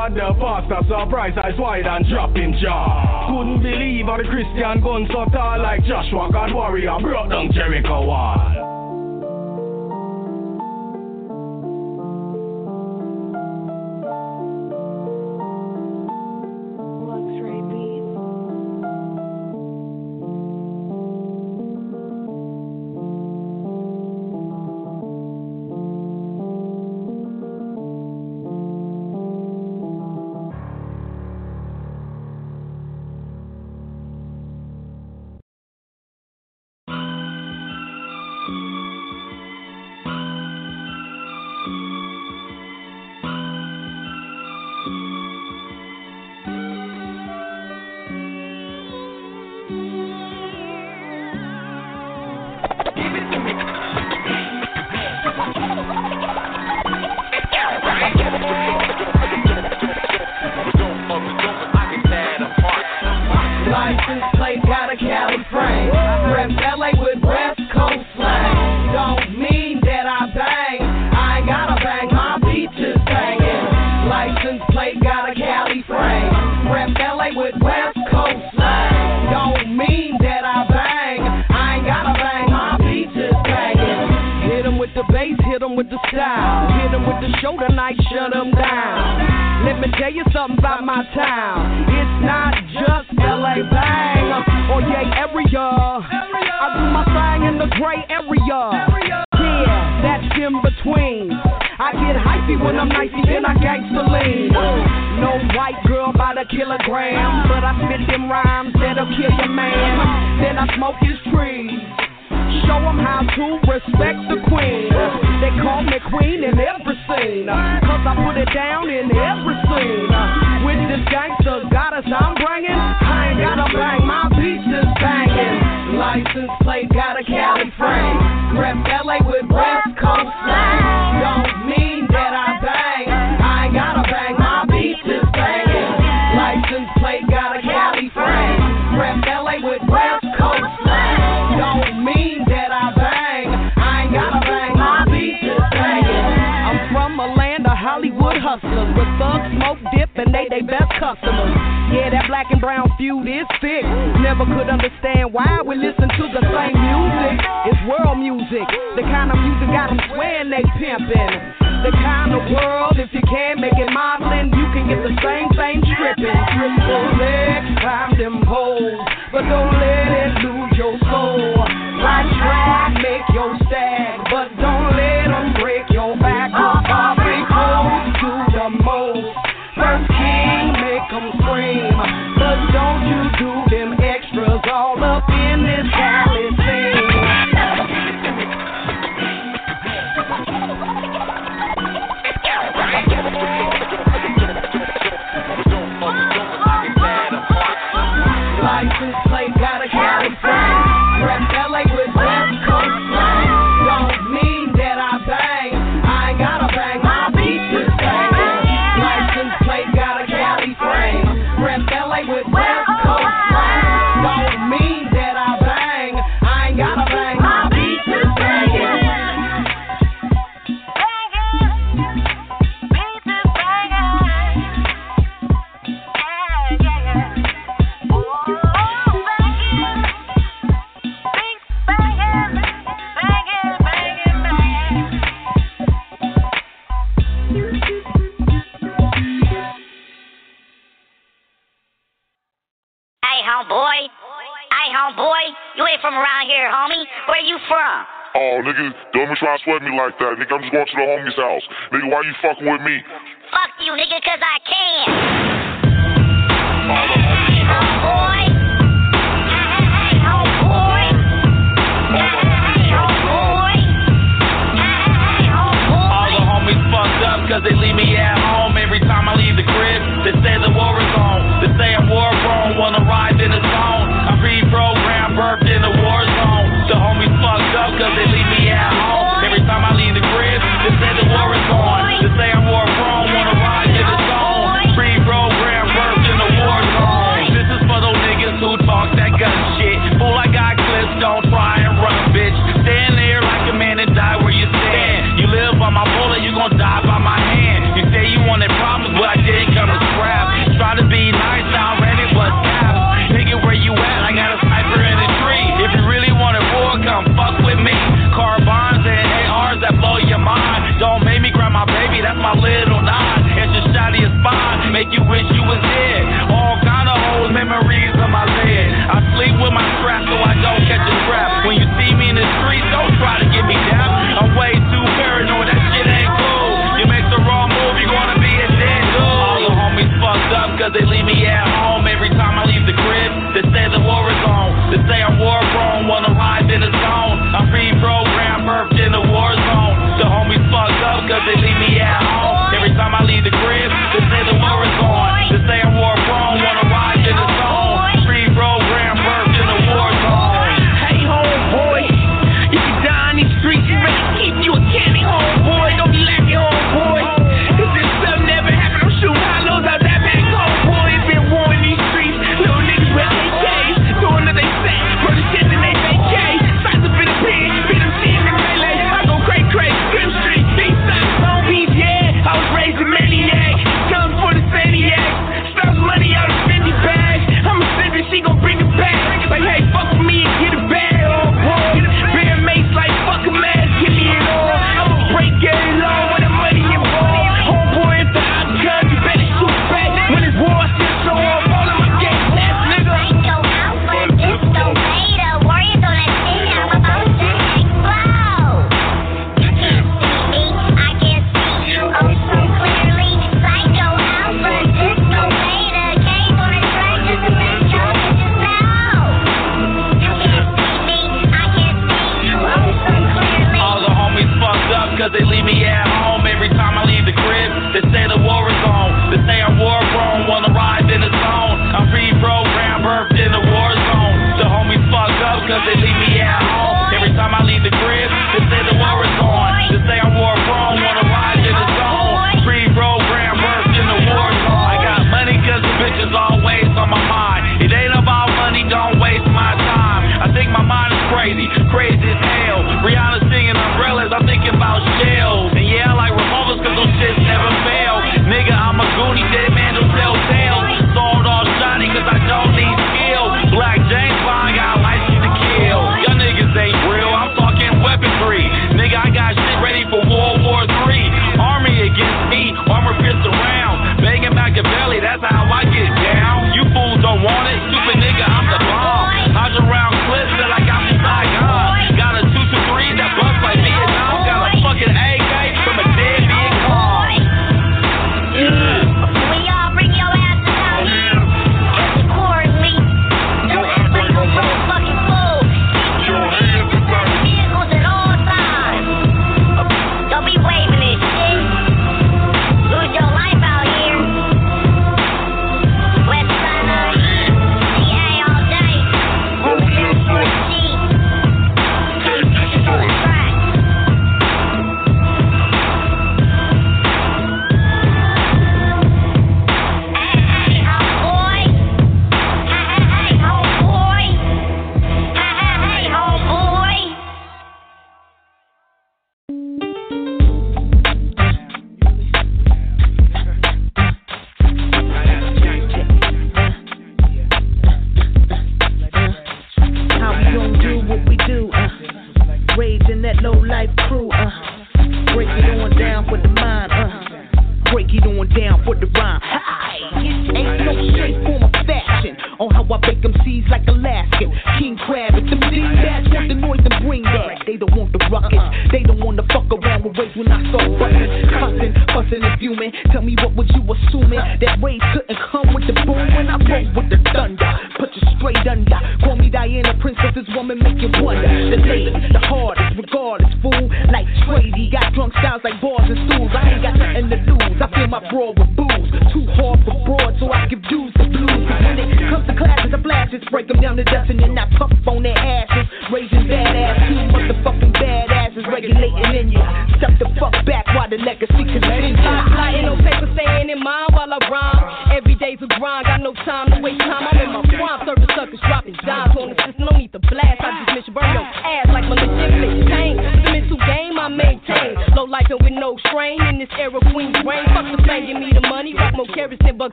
God the pastor, surprise eyes wide and dropping jaw. Couldn't believe how the Christian guns so tall like Joshua, God warrior, brought down Jericho wall.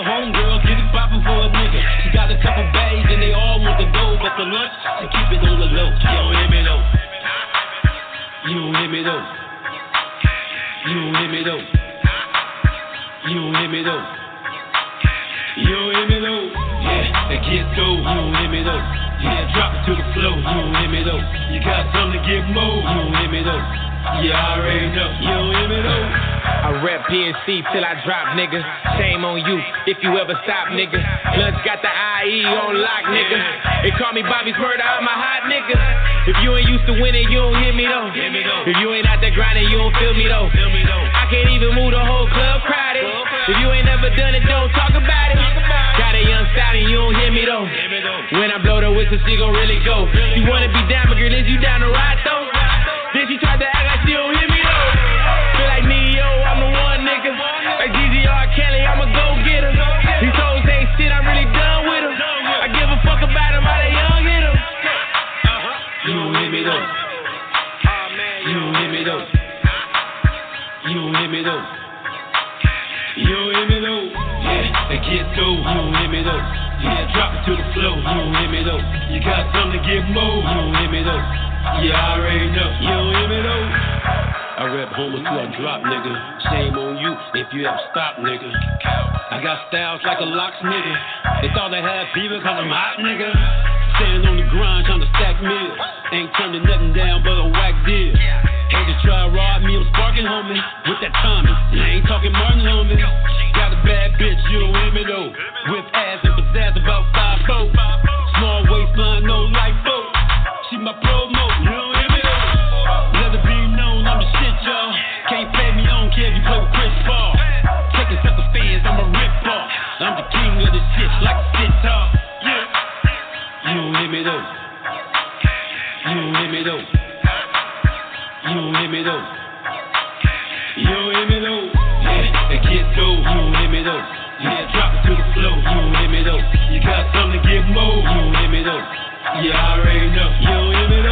your homegirl get it poppin' for a nigga. She got a couple bags and they all want the gold, but the lunch, she keep it on the low. You don't hear me though. You don't hear me though. You don't hear me though. You don't hear me though. You don't hear me though. Yeah, that kid though. You don't hear me though. Yeah, drop it to the flow. You don't hear me though. You got something to give more. You don't hear me though. Yeah, I already know. You don't hear me though. I rep PNC till I drop, nigga. Shame on you if you ever stop, nigga. Lunch got the IE on lock, nigga. They call me Bobby's murder, I'm a hot nigga. If you ain't used to winning, you don't hit me though. If you ain't out there grinding, you don't feel me though. I can't even move the whole club crowded. If you ain't never done it, don't talk about it. Got a young style and you don't hear me though. When I blow the whistle, she gon' really go. You wanna be down, but girl, is you down to ride though? Then she tried to act me though. You don't hear me though. You don't hear me though. You don't hear me though. Yeah, that kid though. You don't hear me though. Yeah, drop it to the floor. You don't hear me though. You got something to give more. You don't hear me though. Yeah, I already know. You don't hear me though. I rap homer till I drop, nigga. Shame on you if you ever stop, nigga. I got styles like a locks, nigga. They thought they had fever cause I'm hot, nigga. Standing on the grind trying to stack meals. Ain't turning nothing down but a whack deal. Hate to try to rob me, I'm sparking, homie. With that Tommy. I ain't talking Martin, homie. Got a bad bitch, you don't hear me though. With ass and pizzazz about five foot. Don't hear me though. You don't hear me though. You don't hear me though. You don't hear me though. Yeah, that kid though. You don't hear me though. Yeah, drop it to the floor. You don't hear me though. You got something to give more. You don't hear me though. Yeah, I already know. You don't hear me though.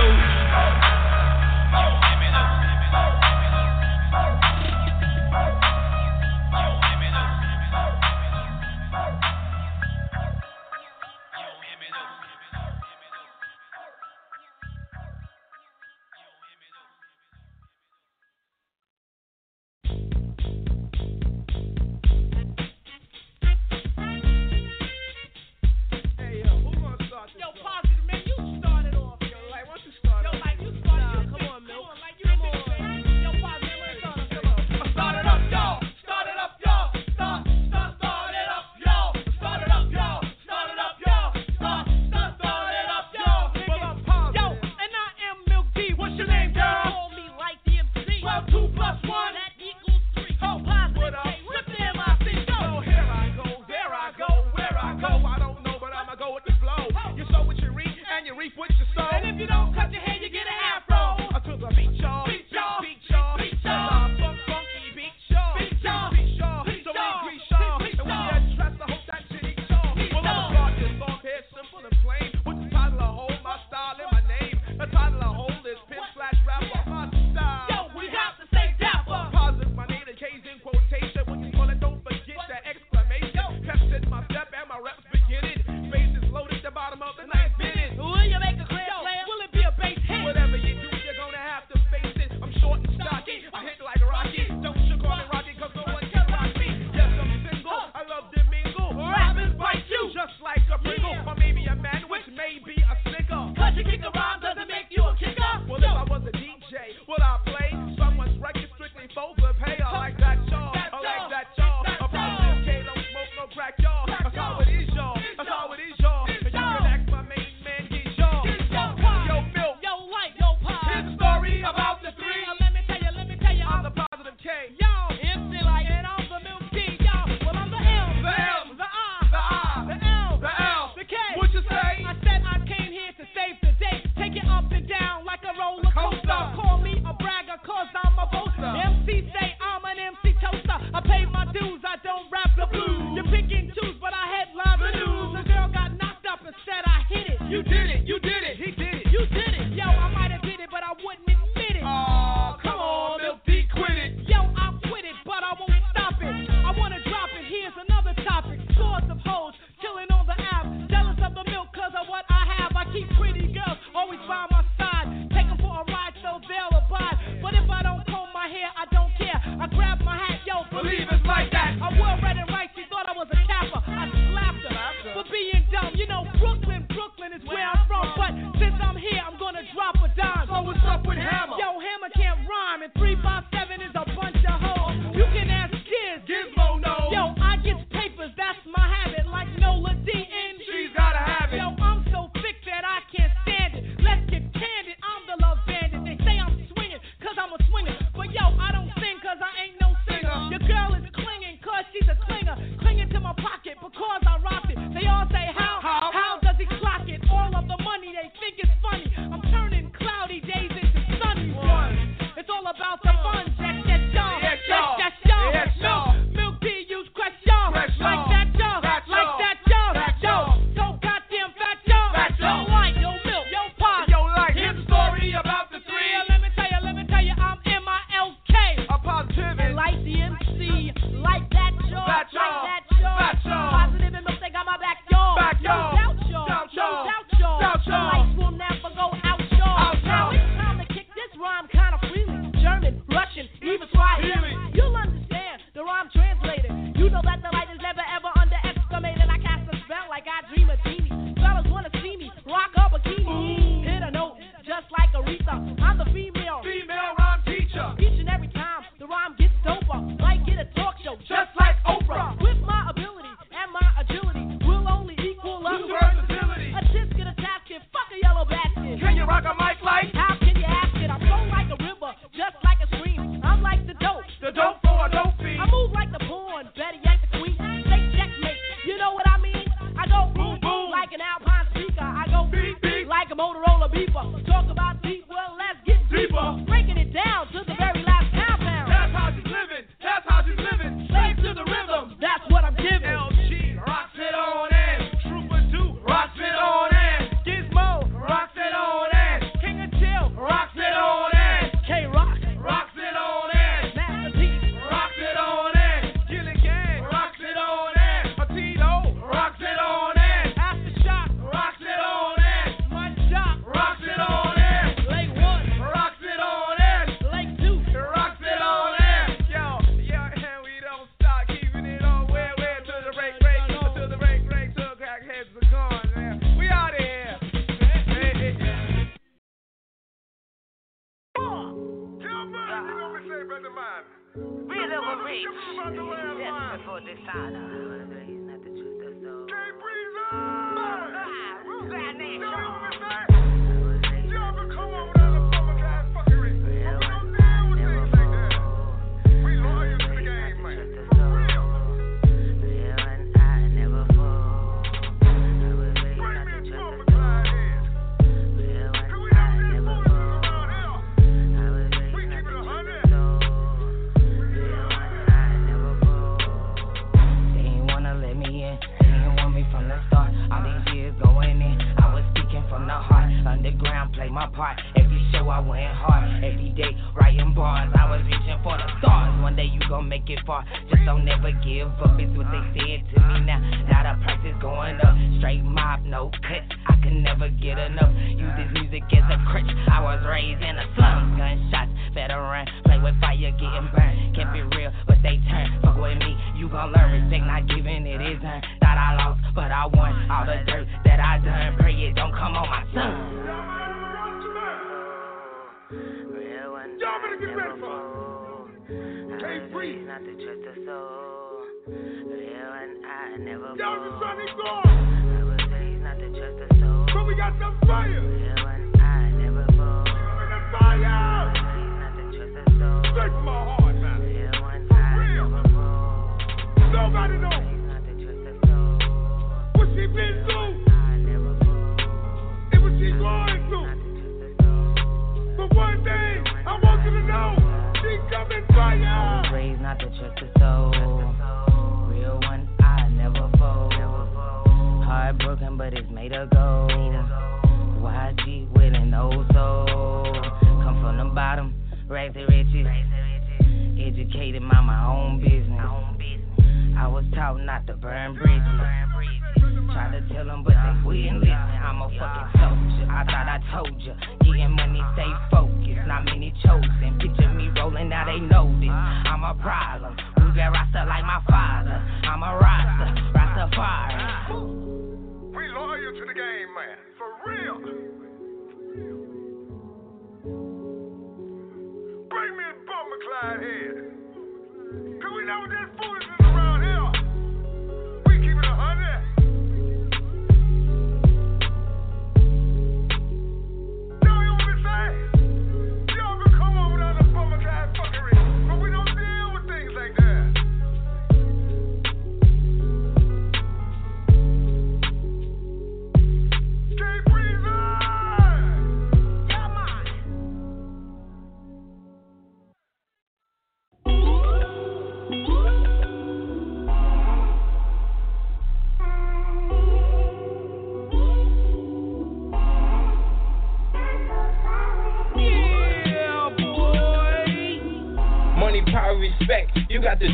Got some fire.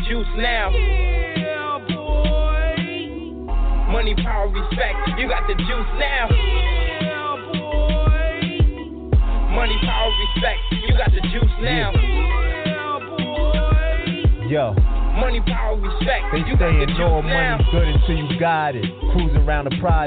Juice now.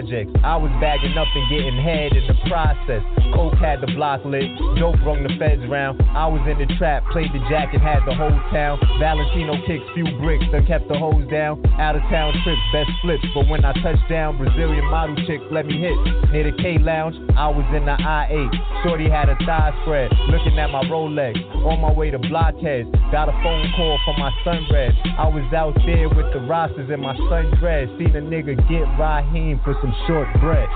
Projects. I was bagging up and getting head in the process. Coke had the block lit. Dope rung the feds round. I was in the trap, played the jacket, had the whole town. Valentino kicks, few bricks, done kept the hose down. Out of town trips, best flips. But when I touched down, Brazilian model chick let me hit. Near the K Lounge, I was in the I-8. Shorty had a thigh spread, looking at my Rolex. On my way to Blockheads, got a phone call from my son Red. I was out there with the rosters in my sundress. Seen a nigga get Raheem for some short bread.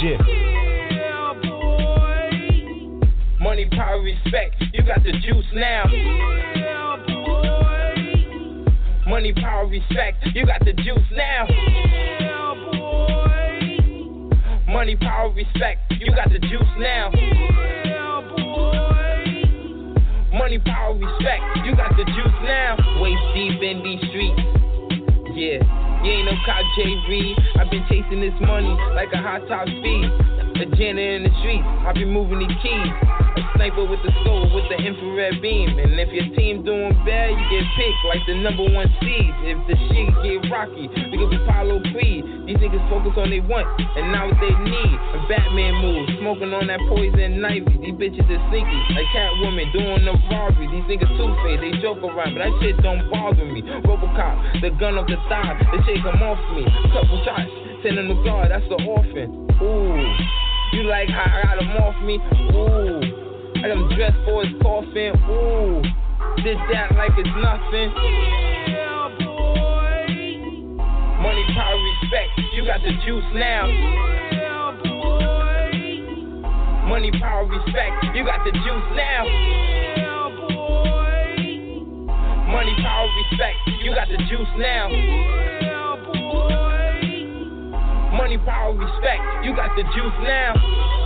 Jip. Yeah, boy. Money, power, respect. You got the juice now. Yeah, boy. Money, power, respect. You got the juice now. Yeah, boy. Money, power, respect. You got the juice now. Yeah, boy. Money, power, respect. You got the juice now. Waist deep in these streets. Yeah, you ain't no cop J Reed. I've been chasing this money like a hot top speed. A janitor in the streets, I've been moving these keys. A sniper with the soul with the infrared beam. And if your team doing bad, you get picked like the number one seed. If the shit get rocky, we could be Apollo Creed. These niggas focus on they want and not what they need. A Batman move, smoking on that poison ivy. These bitches are sneaky, like Catwoman doing the robbery. These niggas two faced, they joke around, but that shit don't bother me. Robocop, the gun off the thigh, the shit come off me. Couple shots, send him to God, that's the orphan. Ooh. You like how I got him off me? Ooh. I got dressed for his coffin. Ooh. This, that, like it's nothing. Yeah, boy. Money, power, respect. You got the juice now. Yeah, boy. Money, power, respect. You got the juice now. Yeah, boy. Money, power, respect. You got the juice now. Money, power, respect. You got the juice now.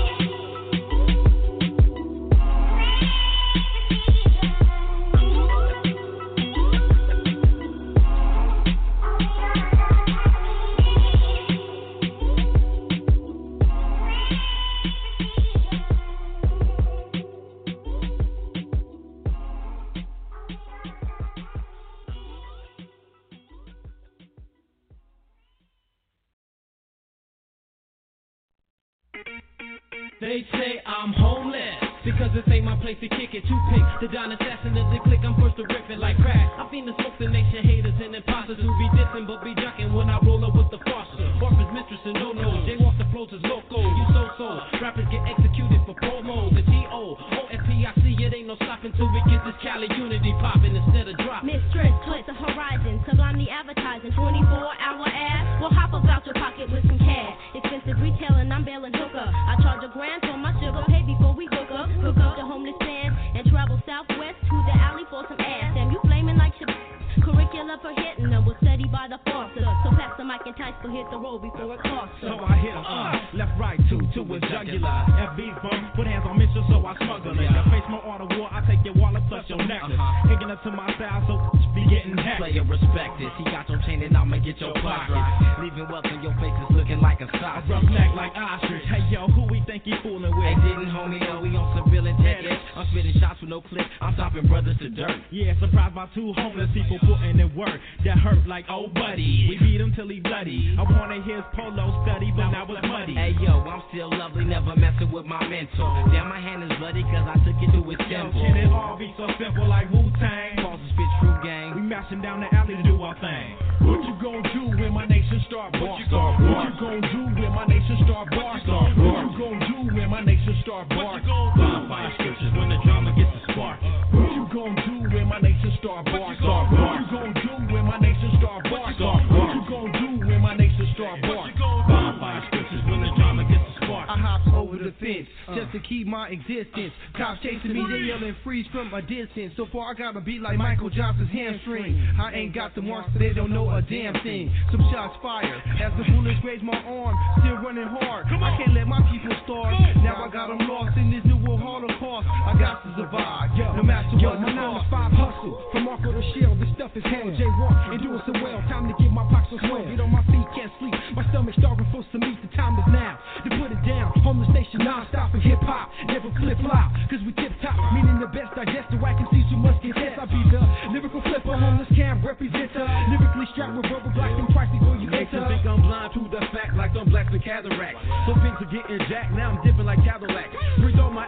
They say I'm homeless because this ain't my place to kick it. Two pick the Don assassin of the click. I'm first to rip it like crack. I fiend the smoke the nation haters and imposters who be dissing but be ducking when I roll up with the foster. Orphans, mistress, and no no. Jaywalk the flows is loco. You so so. Rappers get executed for promo. The T O O F P I C. It ain't no stopping till we get this Cali unity popping instead of dropping. Mistress, twist the horizon, sublime the advertising, 24 hour ad. We'll hop about your pocket with some. Expensive retailing, I'm bailing hooker. I charge a grand for my sugar, pay before we hook up. Hook up the homeless man and travel southwest to the alley for some ass. Damn, you flaming like shit. Curricula for hitting them was studied by the forces. So pass the mic and Tice will hit the road before it costs So I hit him up, uh, left, right, two, two his jugular. FB bump, put hands on Mitchell, so I smuggle it. The face my order war, I take your wallet plus your necklace. Uh-huh. Hicking up to my style, so be getting hacked. Player respect this. He got your chain and I'ma get your pocket. Leaving wealth in your face is looking like a sausage. Rough neck like ostrich. Hey yo, who we think he fooling with? Hey, didn't homie know we on some real intent. I'm spitting shots with no clip. I'm stopping brothers to dirt. Yeah, surprised by two homeless people putting in work that hurt like oh buddy. We beat him till he bloody. I wanted his polo study, but now it's muddy. Hey yo, I'm still lovely, never messing with my mentor. Damn, my hand is bloody cause I took it to his temple. Can it all be so simple like Wu Tang? Falls spit true gang. We mashing down the alley to do our thing. What you gonna do when my nation start bar? What you gonna, what you gonna do when my nation start bar? What you gonna do when my nation start bar? Bonfire scriptures when the drama gets a spark. What you gonna do when my nation start bar? What you gonna do when my nation start bar? Fence uh. just to keep my existence. Uh, Cops chasing me, they yelling freeze from a distance. So far I gotta be like Michael Johnson's hamstring. I ain't got the marks, so they don't know a damn thing. Some shots fired as the bullets graze my arm. Still running hard. I can't let my people starve. Now I got them lost in this new world holocaust. I got to survive, no matter Yo, what my nine to five hustle from Marco to Shell. This stuff is hell. J Walk and doing so well. Time to get my pockets on swell. Get on my can't sleep. My stomach's starving for some meat. The time is now to put it down. Homeless the station non-stop for hip hop, never flip flop. Cause we tip top, meaning the best digester. I can see some much content. I be the lyrical flipper, homeless camp representer. Lyrically strapped with rubber blocks and price before you. Think I'm blind to the fact like some blacks and cataract. So to are getting jacked. Now I'm dipping like Cadillac.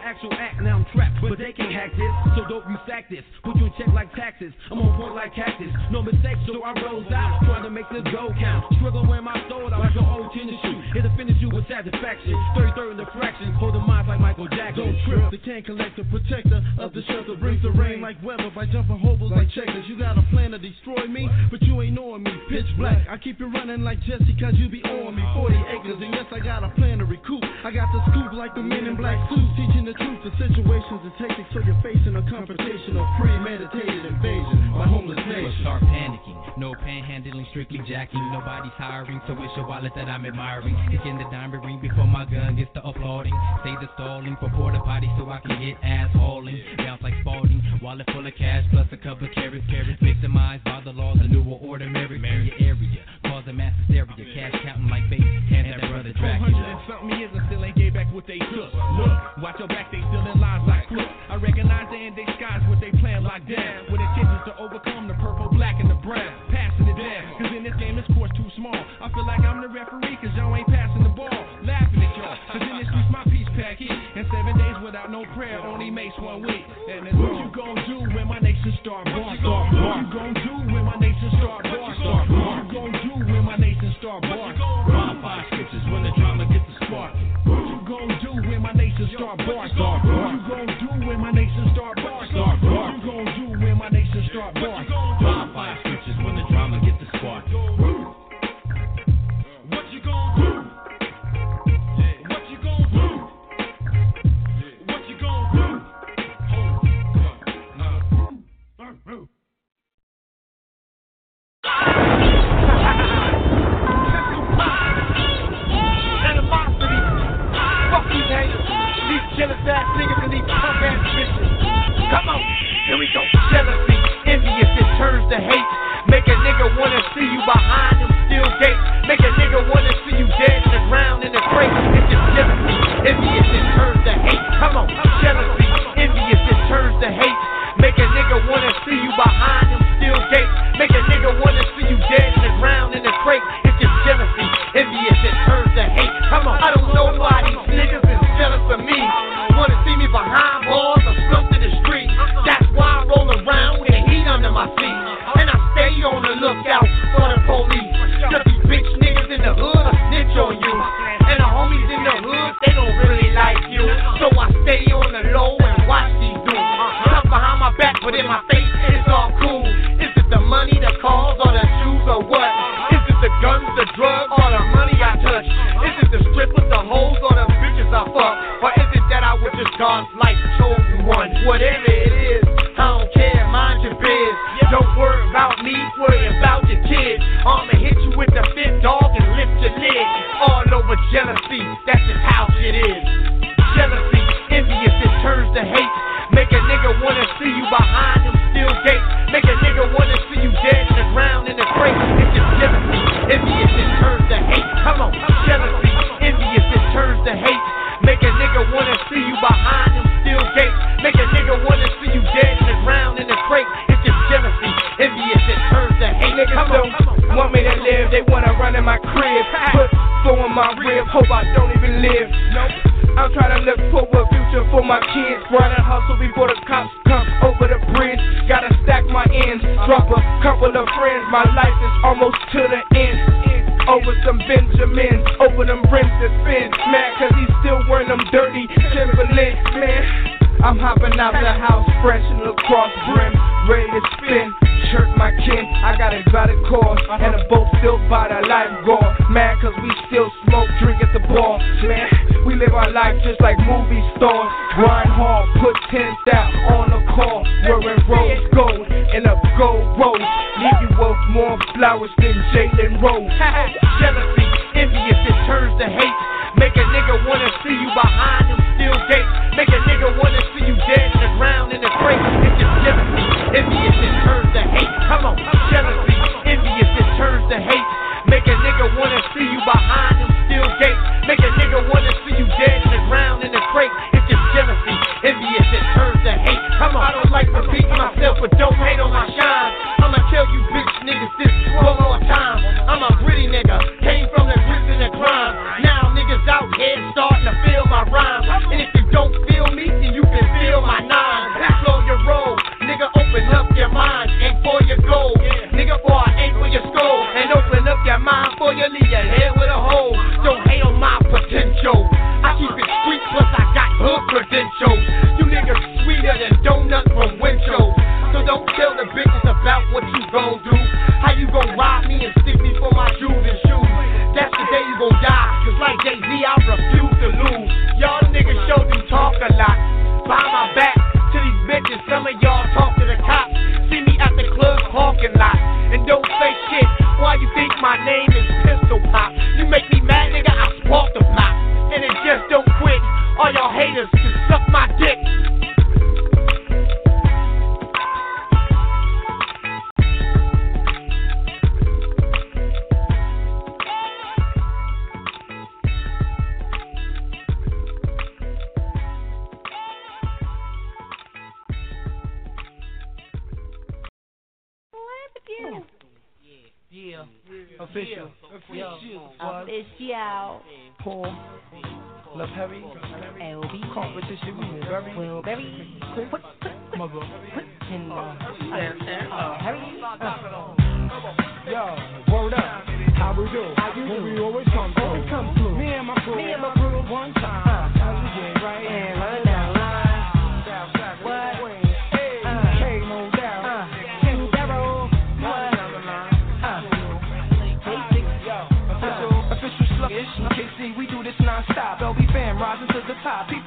Actual act, now I'm trapped, but they can't hack this. So dope, you sack this. Put you in check like taxes. I'm on point like cactus. No mistakes, so I rose out. Trying to make this go count. Struggle when my soul out like an old tennis shoe. It'll finish you with satisfaction. 33rd in the fraction. Hold the minds like Michael Jackson. Don't trip, the can collector, protector of the shelter. Brings the rain like weather by jumping hobos like checkers. You got a plan to destroy me, but you ain't knowing me. Pitch black, I keep you running like Jesse, cause you be on me. 40 acres, and yes, I got a plan to recoup. I got the scoop like the men in black suits, teaching the truth. The situations and tactics, so you're facing a confrontation of premeditated invasion by homeless But nation. start panicking. No panhandling, strictly jacking. Nobody's hiring, so it's your wallet that I'm admiring. Kicking the diamond ring before my gun gets to applauding. Say the stalling for porta potty so I can get ass hauling. Bounce like Spalding, wallet full of cash plus a couple carrots. Carrots victimized by the laws of newer order in your area. Causing mass hysteria, cash counting like baby. Have that brother 400 and something years and still ain't gave back what they took. Look, watch your back, they still in lines like crook. I recognize they in skies what they plan locked down. With intentions to overcome the purple, black, and the brown. Feel like I'm the referee, cause y'all ain't passing the ball. Laughing at y'all, cause in this streets my peace pack hit. And seven days without no prayer only makes one week. And then what you gon' do when my nation start bar. What you gon' do when my nation start bar. What you gon' do when my nation start bar? Bonfire scriptures when the drama gets the spark. What you gon' do when my nation start bar? What you gon' do when my nation jealous ass niggas and these punk ass bitches. Come on. Here we go. Jealousy, envious, it turns to hate. Make a nigga wanna see you behind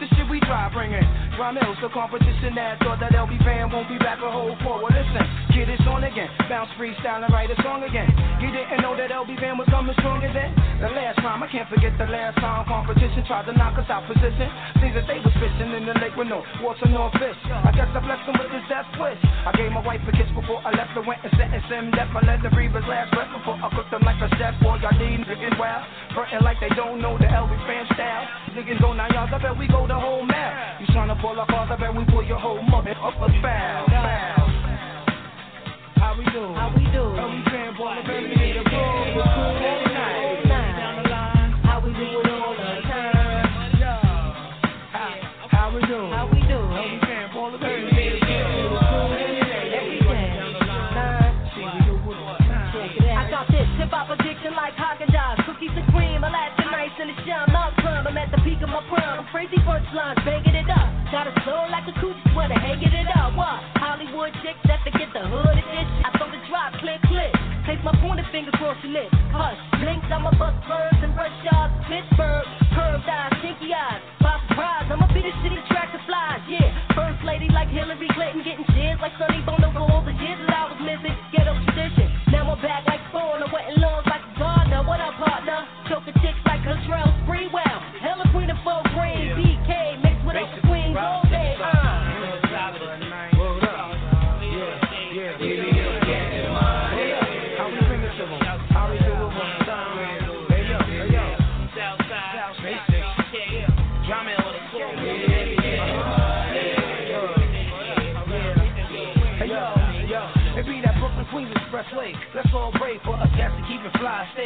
the the shit we drive, bringing. Drum mills, the competition that thought that LB fam won't be back a whole forward. Listen, get it on again. Bounce freestyle and write a song again. You didn't know that LB fam was coming stronger than the last time. I can't forget the last time competition tried to knock us out position. Things that they was fishing in the lake with no water, no fish. I guess I blessed them with this death wish. I gave my wife a kiss before I left her, went and sentenced him death. I let the breathers last breath before I cooked them like a chef. Boy, y'all need niggas wild. Frontin' like they don't know the LB fan style. Niggas go nine yards, I bet we go the whole mile. You tryna pull our I bet we pull your whole mother up a foul. How we do? How we do? LB fan, boy, the baby the. The crew at the peak of my prime, I'm crazy punchlines, banging it up. Got a soul like a coochie sweater, hanging it up. What? Hollywood chicks that to get the hood edition. I throw the drop, click, click. Place my pointer finger across your lips. Hush, blinks, I'ma bust birds and rush yards. Pittsburgh, curved eyes, stinky eyes. By surprise, I'ma be the track that flies. Yeah, first lady like Hillary Clinton, getting cheers like Sonny Bono for all the years that I was missing. Ghetto tradition. Now I'm back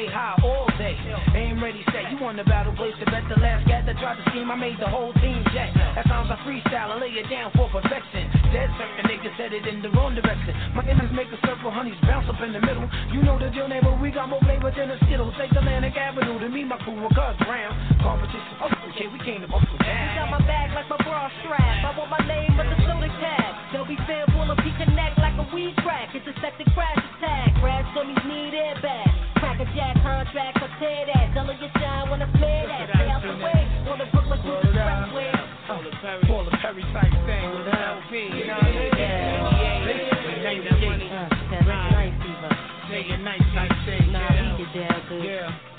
stay high all day. Aim ready, set. You on the battle place to bet the last cat that tried to scheme. I made the whole team jet. That sounds like freestyle. I lay it down for perfection. Dead certain niggas headed in the wrong direction. My enemies make a circle, honeys bounce up in the middle. You know the deal, neighbor. We got more flavor than a Skittles. Take Atlantic Avenue to meet my crew with Cuz Brown. Competition, oh, okay, we came to buckle You down. got my bag like my bra strap. I want my name with the soda tag. They'll be fair full of peak neck like a weed crack. It's a septic crash attack. Crash dummies need airbags. Crack a jack contract or tear that. Tell her you shine when I flare that. Stay out the way. On the Brooklyn Queens Expressway. Paula Perry type thing with the LP, you know what I mean? Yeah, basically 98. That's nice, Eva. Day and night type thing. Nah, we get down good. Yeah.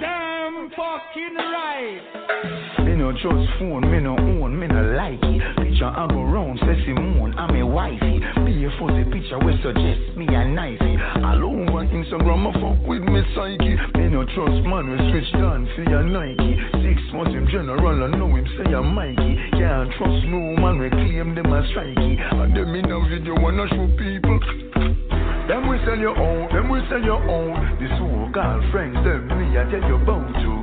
Damn fucking right. No trust phone, me no own, me no like it. Picture I go round, say Simone, I'm a wifey. Be a fuzzy picture we suggest me a knifey. All over Instagram, I fuck with me psyche. Me no trust man, we switch down for your Nike. Six months him general, I know him say I'm Mikey. Can't trust no man, we claim them as strikey. And them in a video wanna show people. Them we sell your own, them we sell your own. This whole girlfriends, them me I tell you about to.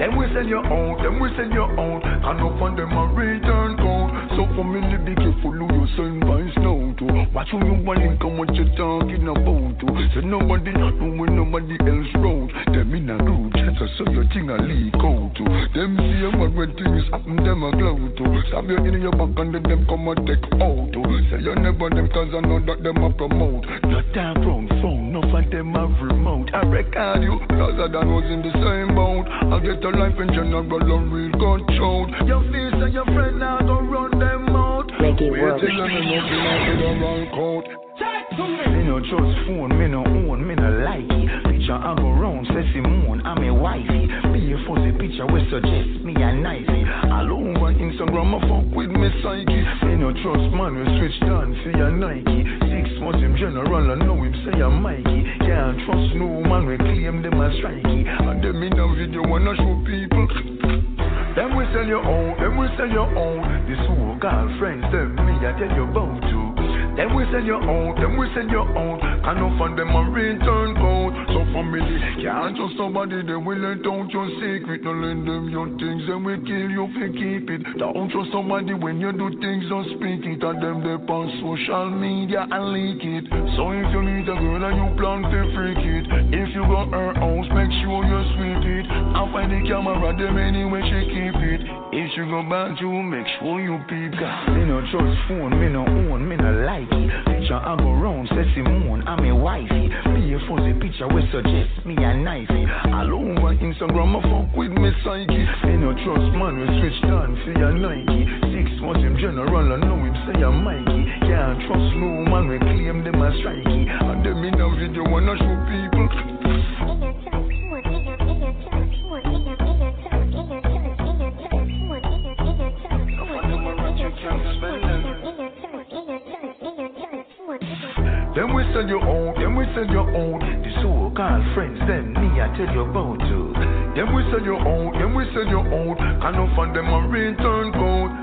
Them we sell your own, them we sell your own. And up on them a return code. So for me, be careful who you send by snow to. Watch who you want and come what you talking about to. So nobody know when nobody else road. Them in a group chat, so your thing a leak out to. Them see man when things happen, them a glow to. Stab you in your back and then them come and take out to. Say you never them cause I know that them a promote. Not time from phone, no for them have remote. I record you, cause I done was in the same boat. I get a life in general, a real control. Your face and your friend now don't run them out. Reggae Wait World. till you know you know you the wrong coat. Me no trust phone, me no own, me no like it. Picture I go round, say moon, I'm a wifey. Be a fuzzy picture we suggest me a knifey. All over Instagram, I fuck with me psyche. Me no trust man, we switch down for your Nike. Six months him general, I know him say I'm Mikey. Can't trust no man, we claim them as strikey. And them in a video wanna show people. Them we sell your own, them we sell your own. This whole girlfriends, them me I tell you about to. Them we send your own, them we send your own. Can no find them a return code. So family, can't trust somebody, they will let out your secret. Don't lend them your things, then we kill you you keep it. Don't trust somebody when you do things, don't speak it. And them they on social media and leak it. So if you meet a girl and you plan to freak it, if you got her house, make sure you sweep it. I find the camera, them anyway she keep it. If she go back, you make sure you peep. Me no trust phone, me no own, me no like it. Picture I go round, say Simone, I'm a wifey. Be a fuzzy picture we suggest me a knifey. All over Instagram, I fuck with me psyche. Me no trust man, we switch down for your Nike. Six months him general, I know him say I'm Mikey. Can't trust no man, we claim them as strikey. And them in a video wanna show people. Then we sell your own, then we sell your own. The so called friends, then me I tell you about to. Then we sell your own, then we sell your own. Can no find them a return code.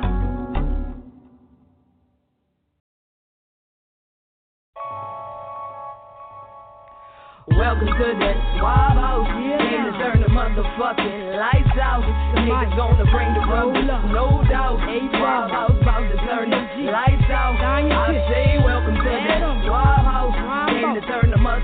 Welcome to the Suave House. Came to turn the motherfucking lights out. The niggas gonna bring the rubbers, no doubt. Suave House about to turn the lights out. I say welcome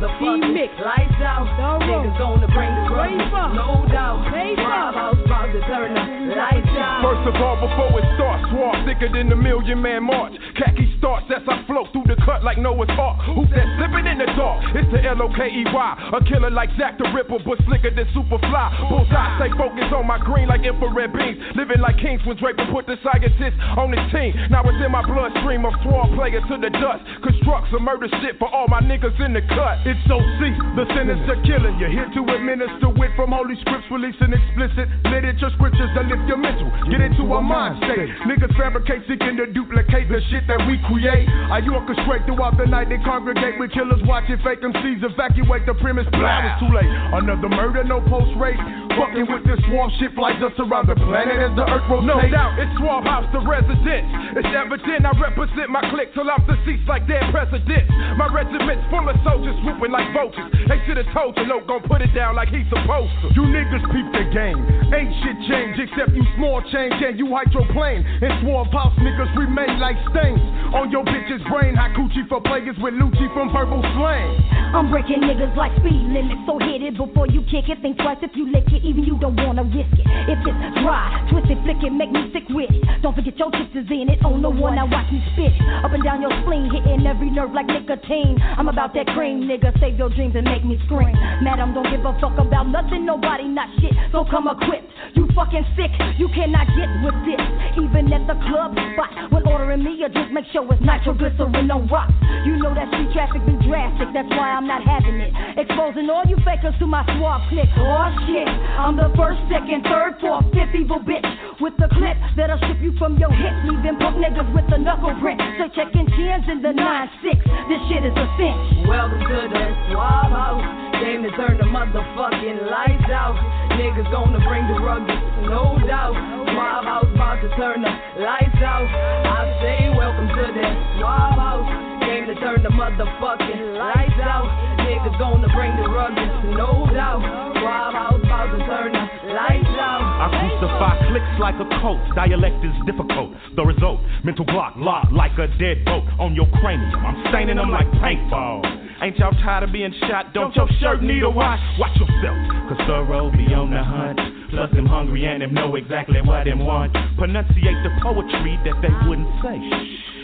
the motherfucking lights out. Niggas gonna bring the rubbers, no doubt. Suave House turn the lights out. First of all, before it starts, swab thicker than the million man march. Khaki starts as I float through the cut like Noah's Ark. Who's that slipping in the dark? It's the L O K E Y. A killer like Zack the Ripper, but slicker than Superfly. Bullseye, stay focused on my green like infrared beams. Living like kings when Draper put the scientists on his team. Now it's in my bloodstream of swab player to the dust. Construct some murder shit for all my niggas in the cut. It's OC, the sinister killer. You're here to administer wit from holy scripts, releasing explicit literature scriptures that lift your mental. Get into a mind state. Niggas fabricate, seeking to duplicate the shit that we create. I you orchestrate throughout the night. They congregate with killers watching fake MCs evacuate the premise. Blah, it's too late. Another murder, no post rape. Fucking with this swarm shit flies us around the planet as the earth rotates. No doubt, it's Suave House, the residence. It's evident I represent my clique till off the seats like their presidents. My regiment's full of soldiers swooping like vultures. They should have told you, no, gon' put it down like he's supposed to. You niggas peep the game. Ain't shit changed except you small change and you hydroplane. In Suave House, niggas remain like stains on your bitch's brain. High for players with Lucci from verbal slang. I'm breaking niggas like speed limits, so hit it before you kick it. Think twice if you lick it, even you don't wanna risk it. If it's dry, twist it, flick it, make me sick with it. Don't forget your chips is in it. On the one, now watch me spit. Up and down your spleen, hitting every nerve like nicotine. I'm about that cream, nigga. Save your dreams and make me scream. Madam, don't give a fuck about nothing, nobody, not shit. So come equipped. You fucking sick, you cannot get with this. Even at the club spot, when ordering me a drink, make sure it's nitroglycerin, no rocks. You know that street traffic be drastic, that's why I'm not having it. Exposing all you fakers to my swab click. Oh shit, I'm the first, second, third, fourth, fifth evil bitch with the clip that'll strip you from your hips, leaving broke niggas with a knuckle print. So checking chins in the 9-6. This shit is a cinch. Welcome to the Suave House. Game to turn the motherfucking lights out. Niggas gonna bring the rugged, no doubt. Suave House about to turn the lights out. I say welcome to the Suave House. Game to turn the motherfucking lights out. Niggas gonna bring the rugged, no doubt. Suave House about to turn the. I crucify clicks like a coach. Dialect is difficult. The result, mental block locked like a dead boat on your cranium. I'm staining them like paintball. Ain't y'all tired of being shot? Don't your shirt need a wash? Watch yourself, cause thorough be on the hunt. Plus them hungry and them know exactly what them want. Pronunciate the poetry that they wouldn't say.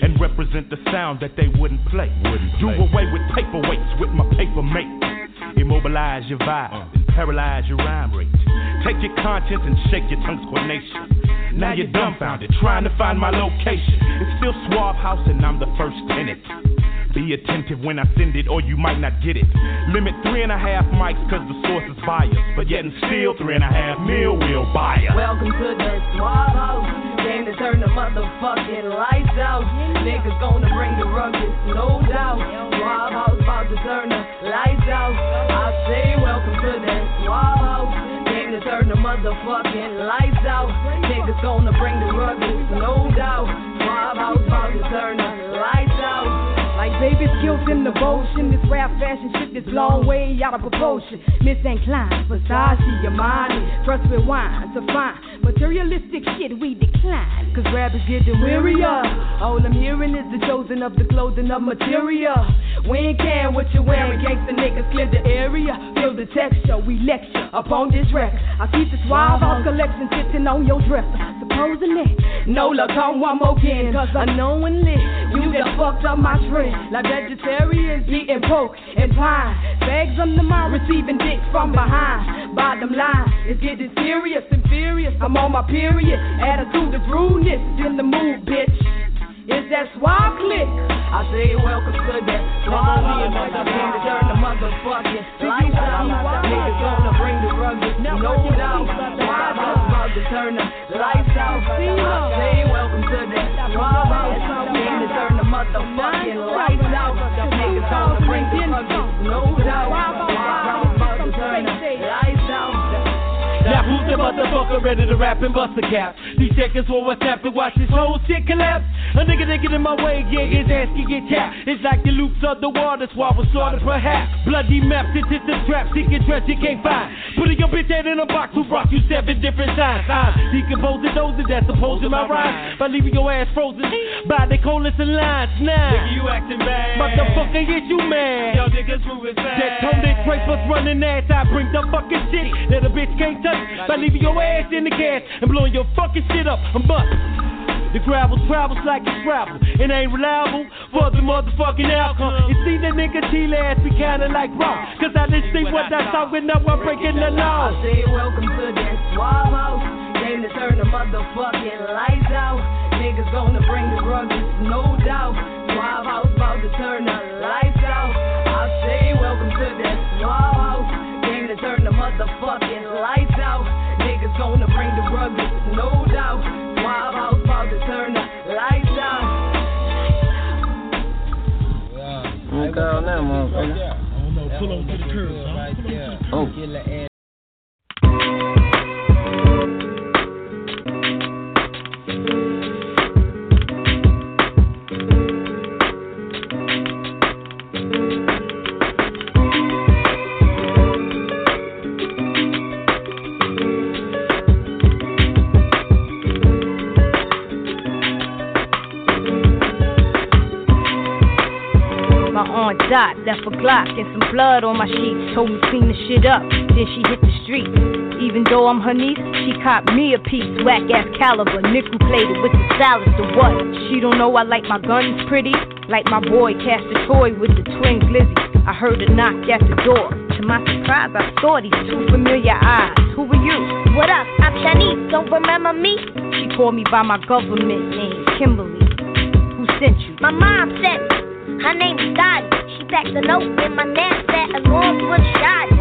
And represent the sound that they wouldn't play. Wouldn't Do away with paperweights with my paper mate. Immobilize your vibe and paralyze your rhyme rate. Take your conscience and shake your tongue's coordination. Now you're dumbfounded, trying to find my location. It's still Suave House and I'm the first it. Be attentive when I send it, or you might not get it. Limit three and a half mics, cause the source is biased. But yet and still, three and a half mil will buy us. Welcome to the Suave House. Game to turn the motherfucking lights out. Niggas gonna bring the rugged, no doubt. Suave House about to turn the lights out. I say welcome to the Suave House. Game to turn the motherfucking lights out. Niggas gonna bring the rugged, no doubt. Suave House to turn the lights. Like baby skills in devotion, this rap fashion shit is long way out of proportion. Miss Incline, Versace, Armani, trust with wine to find materialistic shit we decline. Cause rappers getting wearier. All I'm hearing is the chosen of the clothing of material. We ain't caring what you're wearing, gangsta niggas clear the area. Feel the texture, we lecture upon this record. I keep this wild house collection sitting on your dresser. Supposedly, no luck on one more again. Cause unknowingly, you done fucked up my trend. Like vegetarians eating pork and pine. Bags on the mind, receiving dick from behind. Bottom line, it's getting serious and furious. I'm on my period. Attitude of rudeness in the mood, bitch. Is that swab click? I say welcome to that Suave House. Game to turn the motherfucking lights out. Niggas gonna bring the rugged, no doubt. House about to turn the lights out. I say welcome to that Suave House. Motherfucking lights out. Niggas bring the no doubt. Who's the motherfucker ready to rap and bust a cap? These checkers for what's happened, watch this whole shit collapse. A nigga that get in my way, yeah, his ass can get tapped. It's like the loops of the water, was started perhaps. Bloody maps, it's just a trap, seeking dress you can't find. Putting your bitch head in a box who brought you seven different signs. Ah, I'm decomposing those that's opposing my rhyme by leaving your ass frozen by the coldest of lines. Now, Nigga, you acting bad. motherfucker, is you mad? Yo, niggas moving fast. That tone that Drake was running ass, I bring the fucking shit that a bitch can't touch by leaving your ass in the gas and blowing your fucking shit up. I'm bust. The gravel travels like it's gravel. It ain't reliable for the motherfucking outcome. You see the nigga T ass be kinda like raw. Cause I didn't see what I saw when I was breaking the law. I say welcome to that Suave House. Game to turn the motherfucking lights out. Niggas gonna bring the rugged, no doubt. Suave House about to turn the lights out. I say welcome to that Suave House. Game to turn the motherfucking gonna bring the rugged, no doubt. Suave House about to turn the lights out. I'm calling that motherfucker. I don't know, pull over to the curb, son. Pull over to the curb. My aunt Dot left a Glock and some blood on my sheets. Told me to clean the shit up, then she hit the street. Even though I'm her niece, she copped me a piece. Whack ass caliber, nickel plated with the salad. The what? She don't know I like my guns pretty. Like my boy cast a toy with the twin glizzy. I heard a knock at the door. To my surprise, I saw these two familiar eyes. Who are you? What up? I'm Shanice. Don't remember me? She called me by my government name, Kimberly. Who sent you? My mom sent me. Her name is Dottie. She packed a note in my knapsack along with Shotty.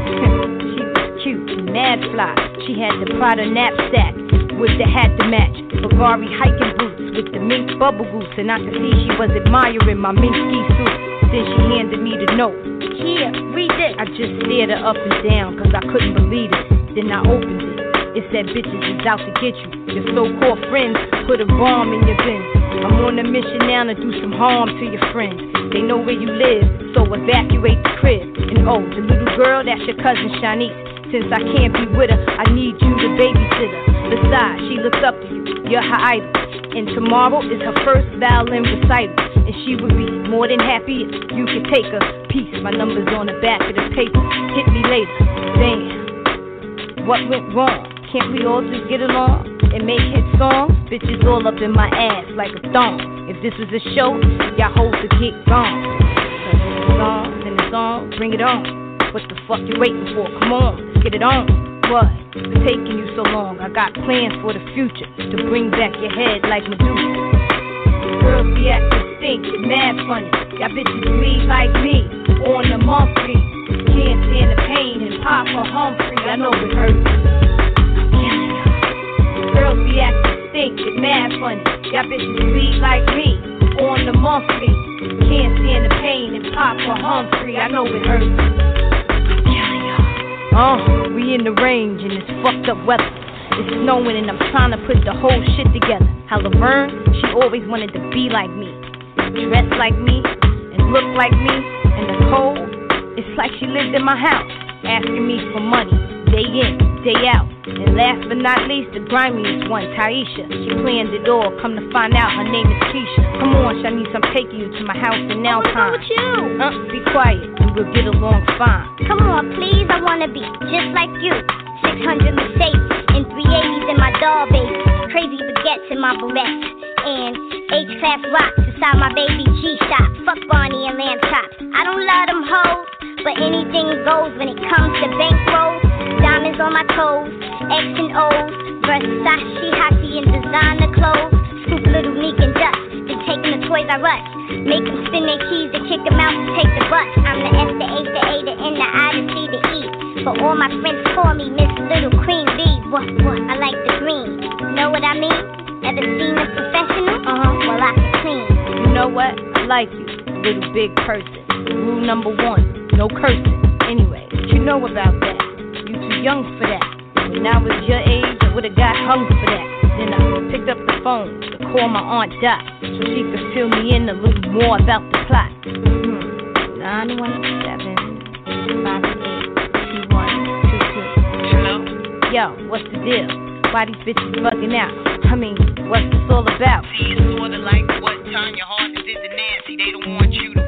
she was cute, and mad fly. She had the Prada knapsack with the hat to match. Bulgari hiking boots with the mink bubble goose. And I could see she was admiring my mink ski suit. Then she handed me the note. Here, read this. I just stared her up and down cause I couldn't believe it. Then I opened it. It said bitches is out to get you. Your so-called friends put a bomb in your bin. I'm on a mission now to do some harm to your friends. They know where you live, so evacuate the crib. And oh, the little girl, that's your cousin Shanice. Since I can't be with her, I need you to babysit her. Besides, she looks up to you. You're her idol. And tomorrow is her first violin recital. And she would be more than happy if you could take her piece. My number's on the back of the paper. Hit me later. Damn. What went wrong? Can't we all just get along and make hit songs? Bitches all up in my ass like a thong. If this was a show, y'all hoes would get gone. Cause it's on, then it's on, bring it on. What the fuck you waiting for? Come on, let's get it on. What? It's taking you so long. I got plans for the future to bring back your head like Medusa. Girls be acting stink, mad funny. Y'all bitches bleed like me on the monthly. Can't stand the pain and pop for Humphrey. I know it hurts. Girls be acting stink, it mad funny. Y'all bitches bleed like me on the monthly. Can't stand the pain and pop for Humphrey. I know it hurts. Uh, we in the range and it's fucked up weather. It's snowing and I'm trying to put the whole shit together. How Laverne, she always wanted to be like me, dress like me, and look like me. And the cold, it's like she lived in my house, asking me for money, day in, day out. And last but not least, the grimiest one, Taisha. She planned it all. Come to find out, her name is Keisha. Come on, Shanice, I'm taking you to my house in now time. with you? Uh, be quiet, and we'll get along fine. Come on, please, I wanna be just like you. 600 Mercedes and 380s in my doll baby. Crazy baguettes in my barrettes. And H-class rocks inside my baby G-shop. Fuck Barney and lamb chops. I don't love them hoes, but anything goes when it comes to bankrolls. Diamonds on my toes, X and O's, Versace, hockey, and designer clothes. Scoop little Neek and Dust, then taking the Toys R Us. Make them spin their keys to kick them out to take the bus. I'm the S, the A, the A, the N, the I, the C, the E. For all my friends call me Miss Little Queen Bee. What, what, I like the green. Know what I mean? Ever seen a professional? Uh-huh, well I can clean. You know what? I like you, little big person. Rule number one, no cursing. Anyway, you know about that? Too young for that. When I was your age, I would've got hung for that. Then I picked up the phone to call my aunt Dot so she could fill me in a little more about the plot. Hmm. 917 Hello? Yo, what's the deal? Why these bitches bugging out? I mean, what's this all about? See, it's sorta like what Tonya Harding did to Nancy. They don't want you to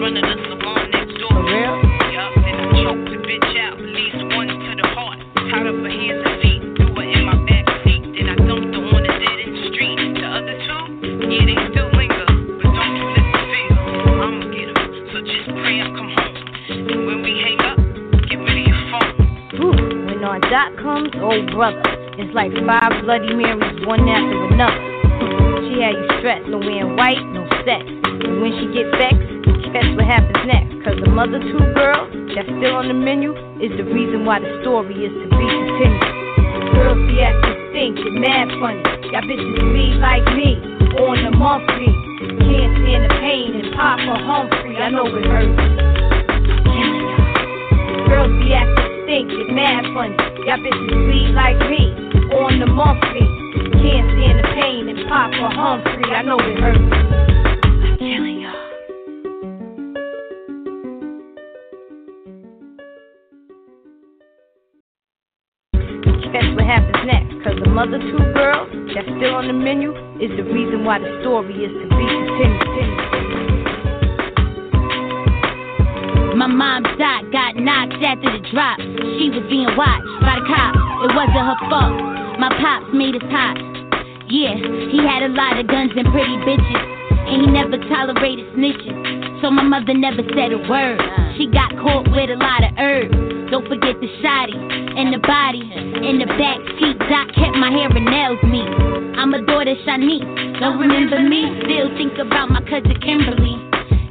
In the salon next door. For real? Yup, then I choked the bitch out, least one to the heart. Tied up her hands and feet, threw her in my back seat. Then I dumped her on the dead end street. The other two, yeah, they still linger. But don't you lift the finger, I'ma get 'em. So just pray I come home. And when we hang up, get rid of your phone. Ooh, when on dot comes, oh brother, it's like five Bloody Marys, one after another. She had you stressed, no wearing white, no sex. And when she get vexed, guess what happens next? Cause the mother two girls that's still on the menu is the reason why the story is to be continued. Girls be acting stink, it mad funny. Y'all bitches bleed like me, on the monthly. Can't stand the pain and pop for Humphrey, I know it hurts. Girls be acting stink, it mad funny. Y'all bitches bleed like me, on the monthly. Can't stand the pain and pop for Humphrey, I know it hurts. I'm killing mother two girls that's still on the menu is the reason why the story is to be continued. My mom's dot got knocked after the drop. She was being watched by the cops. It wasn't her fault. My pops made us hot. Yeah, he had a lot of guns and pretty bitches. And he never tolerated snitches. So my mother never said a word. She got caught with a lot of herbs. Don't forget the shotty and the body. In the back seat, Doc kept my hair and nails neat. I'm a daughter Shanice. Don't remember me, still think about my cousin Kimberly.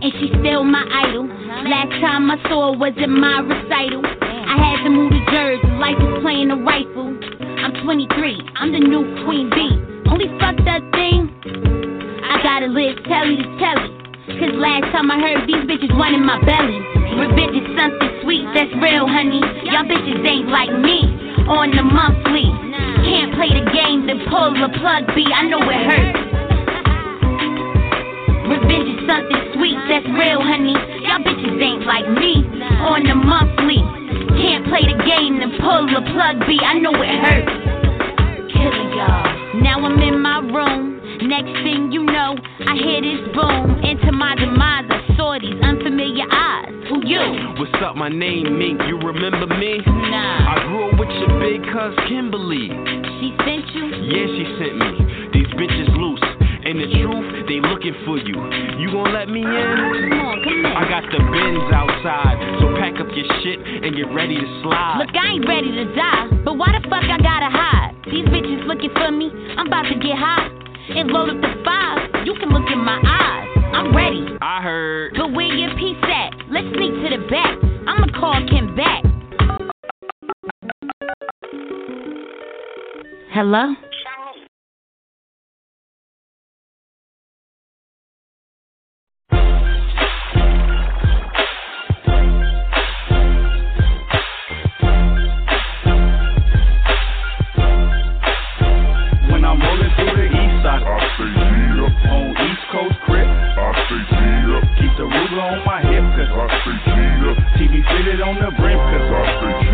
And she's still my idol. Last time I saw her was at my recital. I had to move to Jersey, life was playing a rifle. I'm 23, I'm the new Queen Bee. Only fucked up thing, I gotta live telly to telly. Cause last time I heard these bitches running my belly. Revenge is something sweet, that's real, honey. Y'all bitches ain't like me. On the monthly. Can't play the game, then pull the plug B. I know it hurts. Revenge is something sweet, that's real, honey. Y'all bitches ain't like me. On the monthly. Can't play the game, then pull the plug B. I know it hurts. Killing. Now I'm in my room. Next thing you know, I hear this boom. Into my demise, I saw these unfamiliar eyes. You? What's up? My name Mink. You remember me? Nah. I grew up with your big cuz Kimberly. She sent you? Yeah, she sent me. These bitches loose. And the truth, they looking for you. You gon' let me in? Ah, come on, come in. I got the bins outside, so pack up your shit and get ready to slide. Look, I ain't ready to die, but why the fuck I gotta hide? These bitches looking for me, I'm about to get high. And load up the five, you can look in my eyes. I'm ready. I heard. But where your piece at? Let's sneak to the back. I'ma call Kim back. Hello? The ruler on my hip, cause I say yeah. TV fitted on the brim, cause I yeah.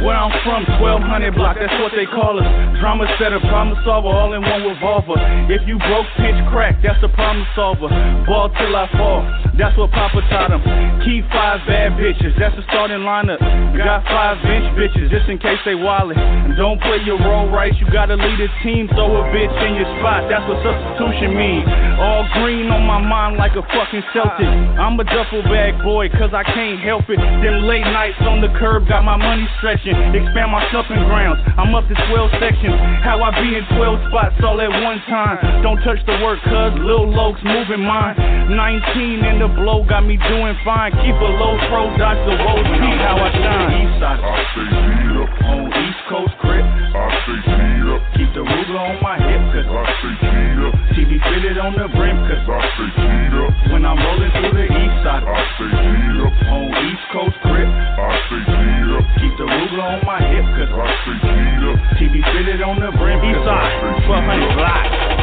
Where I'm from, 1200 block, that's what they call us. Drama setter, problem solver, all in one revolver. If you broke, pitch crack, that's the problem solver. Ball till I fall, that's what Papa taught him. Keep five bad bitches, that's the starting lineup. Got five bench bitches, just in case they wallet. Don't play your role right, you gotta lead a team, throw a bitch in your spot, that's what substitution means. All green on my mind like a fucking Celtic. I'm a duffel bag boy, cause I can't help it. Them late nights on the curb got my money stretching. Expand my stumping grounds, I'm up to 12 sections. How I be in 12 spots all at one time. Don't touch the work, cuz Lil Lokes moving mine. 19 in the blow got me doing fine. Keep a low pro, the woes, see how I shine. East side, I say yeah. On East Coast crib, I say yeah. Keep the ruler on my hip, cause I say yeah. TV fitted on the brim, cause I say yeah. When I'm rolling through the east side, I say yeah. On East Coast crib, I say yeah. Keep the ruler on my hip, cause I say yeah. TV fitted on the brim, east side, 1200 block.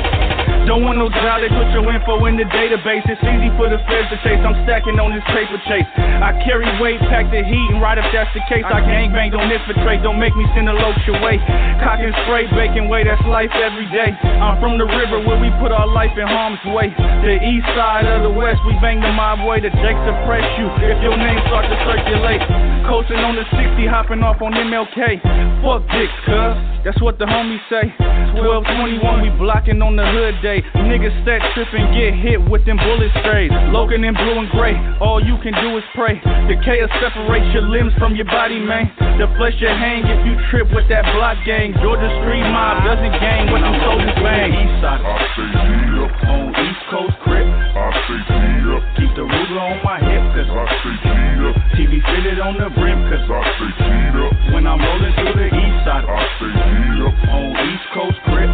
Don't want no job, they put your info in the database. It's easy for the feds to chase. I'm stacking on this paper chase. I carry weight, pack the heat, and right if that's the case, I gang bang, don't infiltrate. Don't make me send a loach your way. Cock and spray, baking way, that's life every day. I'm from the river where we put our life in harm's way. The east side of the west, we bang the mob way. The Jake suppress you if your name starts to circulate. Coasting on the 60, hopping off on MLK. Fuck dicks, cuz. That's what the homies say. 1221, we blocking on the hood day. Niggas set trip and get hit with them bullet strays. Logan in blue and gray, all you can do is pray. The chaos separates your limbs from your body, man. The flesh you hang if you trip with that block gang. Georgia street mob doesn't gang with them soldiers bang. East side, I say yeah. On East Coast crib, I say yeah. Keep the ruler on my hip, cause I say yeah. TV fitted on the brim, cause I say yeah. When I'm rolling through the east side, I say yeah. On East Coast crib,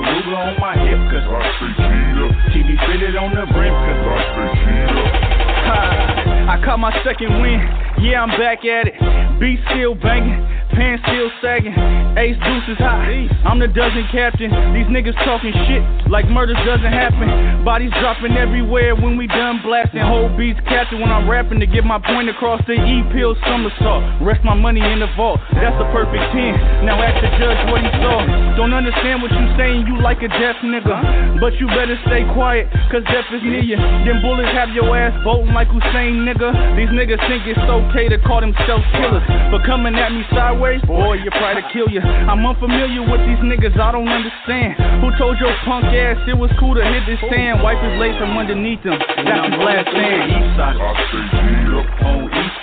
ruler on my hip, cause I say yeah. TV fitted on the brim, cause I say yeah. I caught my second win, yeah, I'm back at it. Beat still banging, pants still sagging. Ace deuce is hot, I'm the dozen captain. These niggas talking shit like murders doesn't happen. Bodies dropping everywhere when we done blasting. Whole beats captain when I'm rapping to get my point across the E pill somersault. Rest my money in the vault, that's a perfect 10. Now ask the judge what he saw. Don't understand what you saying, you like a deaf nigga. But you better stay quiet, cause death is near you. Them bullets have your ass bolting like Usain, nigga. These niggas think it's okay to call themselves killers. But coming at me sideways, boy, you try to kill you. I'm unfamiliar with these niggas, I don't understand. Who told your punk ass it was cool to hit this stand? Wipe his lace from underneath him. That's his last stand. East side,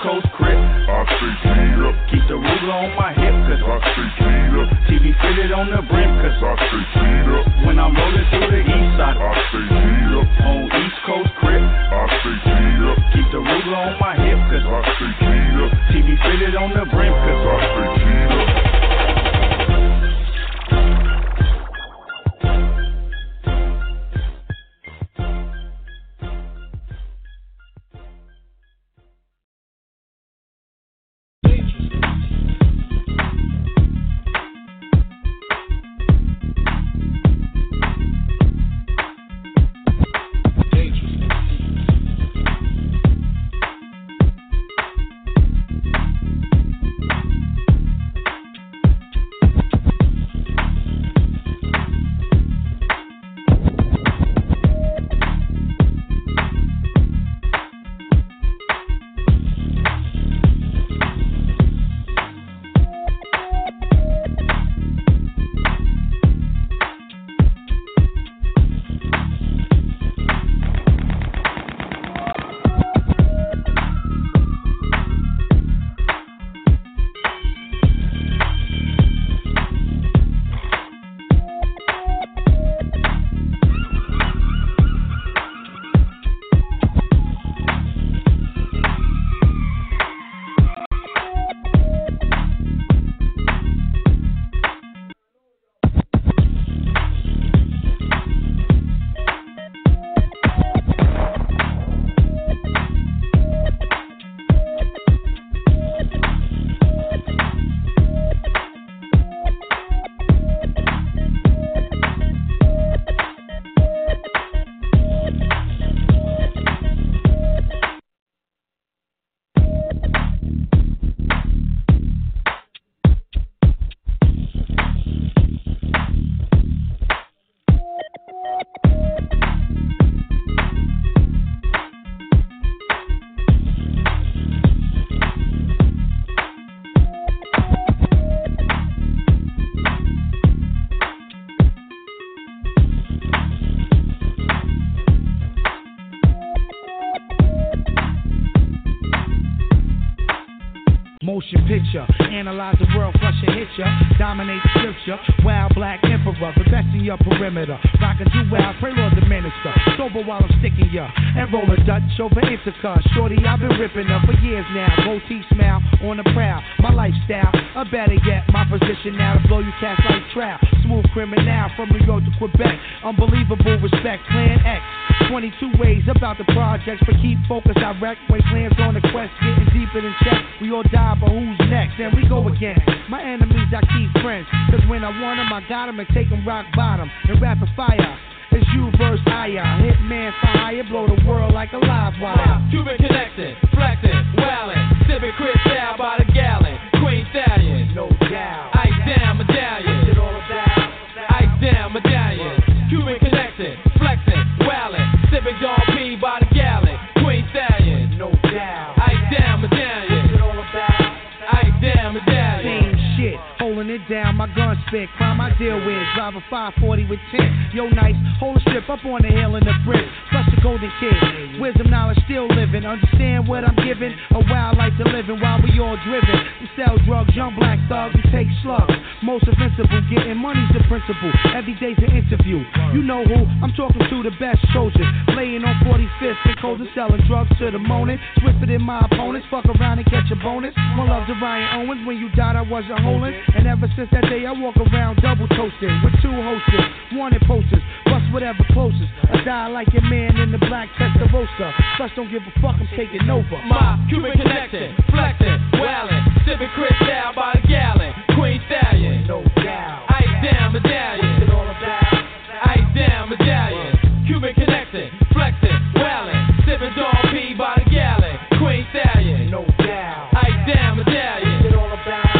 I say yeah. On East Coast crib. I say G'd up. Keep the ruler on my hip, cause I say G'd up. TV fitted on the brim, cause I G'd up. When I'm rolling through the east side, I say G'd up. On East Coast crib, I say G'd up. Keep the ruler on my hip, cause I say G'd up. TV fitted on the brim, cause I G'd up. Analyze the world, flush and hit ya. Dominate scripture, wild black emperor, in your perimeter. Rock and do well, pray Lord the minister. Sober while I'm sticking ya. And roll a Dutch over Ithaca. Shorty, I've been ripping up for years now. Goatee smile on the prowl. My lifestyle, or better yet, my position now to blow you cast like trout. Smooth criminal from New York to Quebec. Unbelievable respect, plan X. 22 ways about the projects, but keep focused. I wreck, wait plans on the quest, getting deeper than check. We all die, but who's next? And we go again. My enemies, I keep friends. Cause when I want them, I got them and take them rock bottom. And rapid fire. It's you versus I. Hitman for hire, blow the world like a live wire. Cuban connecting, flexing, wildin', sipping Chris out by the spit. Crime I deal with, drive a 540 with 10. Yo, nice, hold a strip up on the hill in the brick. Golden kid, wisdom, knowledge, still living. Understand what I'm giving, a wild life to living while we all driven. We sell drugs, young black thugs, we take slugs. Most invincible, getting money's the principle. Every day's an interview. You know who? I'm talking to the best chosen. Laying on 45th and cold and selling drugs to the morning. Swifter than my opponents, fuck around and catch a bonus. One love to Ryan Owens. When you died, I wasn't holding. And ever since that day, I walk around double toasting with two hostess, wanted posters, bust whatever closest. I die like your man in the black Testarossa. Plus, don't give a fuck, I'm taking over. My Cuban connecting, flexing, wildin', sipping Chris out by the gallon. Queen Stallion, no doubt. Ice down medallion, What's it all about? ice down medallion. Cuban connecting, flexing, wildin', sipping Don P by the gallon. Queen Stallion, No doubt. ice down medallion, What's it all about?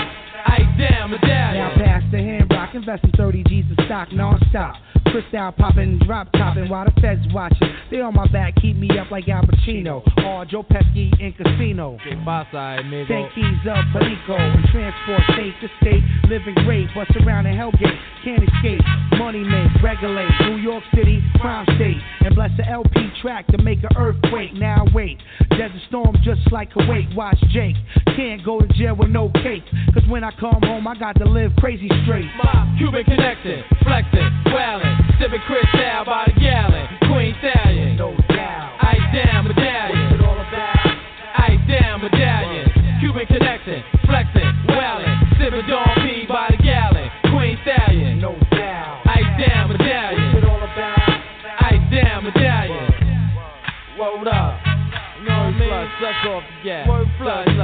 ice down medallion. Now pass the hand rock, invest in 30 G's of stock non-stop. Crystal popping, drop topping while the feds watching. They on my back, keep me up like Al Pacino or Joe Pesci in Casino. Take keys up, Polico. transport state to state. Living great, but surrounding Hellgate. Can't escape, money made, regulate. New York City, crime state. And bless the LP track to make an earthquake. Now wait, desert storm just like Kuwait. Watch Jake can't go to jail with no cake. Cause when I come home, I got to live crazy straight. Mob, Cuban connected, flexing, wailing, sipping crystal by the gallon. Queen Stallion, no doubt. ice down medallion. What's it all about? I damn medallion. Cuban connected, flexing, wailing, sipping Don P by the gallon. Queen Stallion, no doubt. ice down medallion. What's it all about? I damn medallion. Word up. no know what I off the gas. Word flush.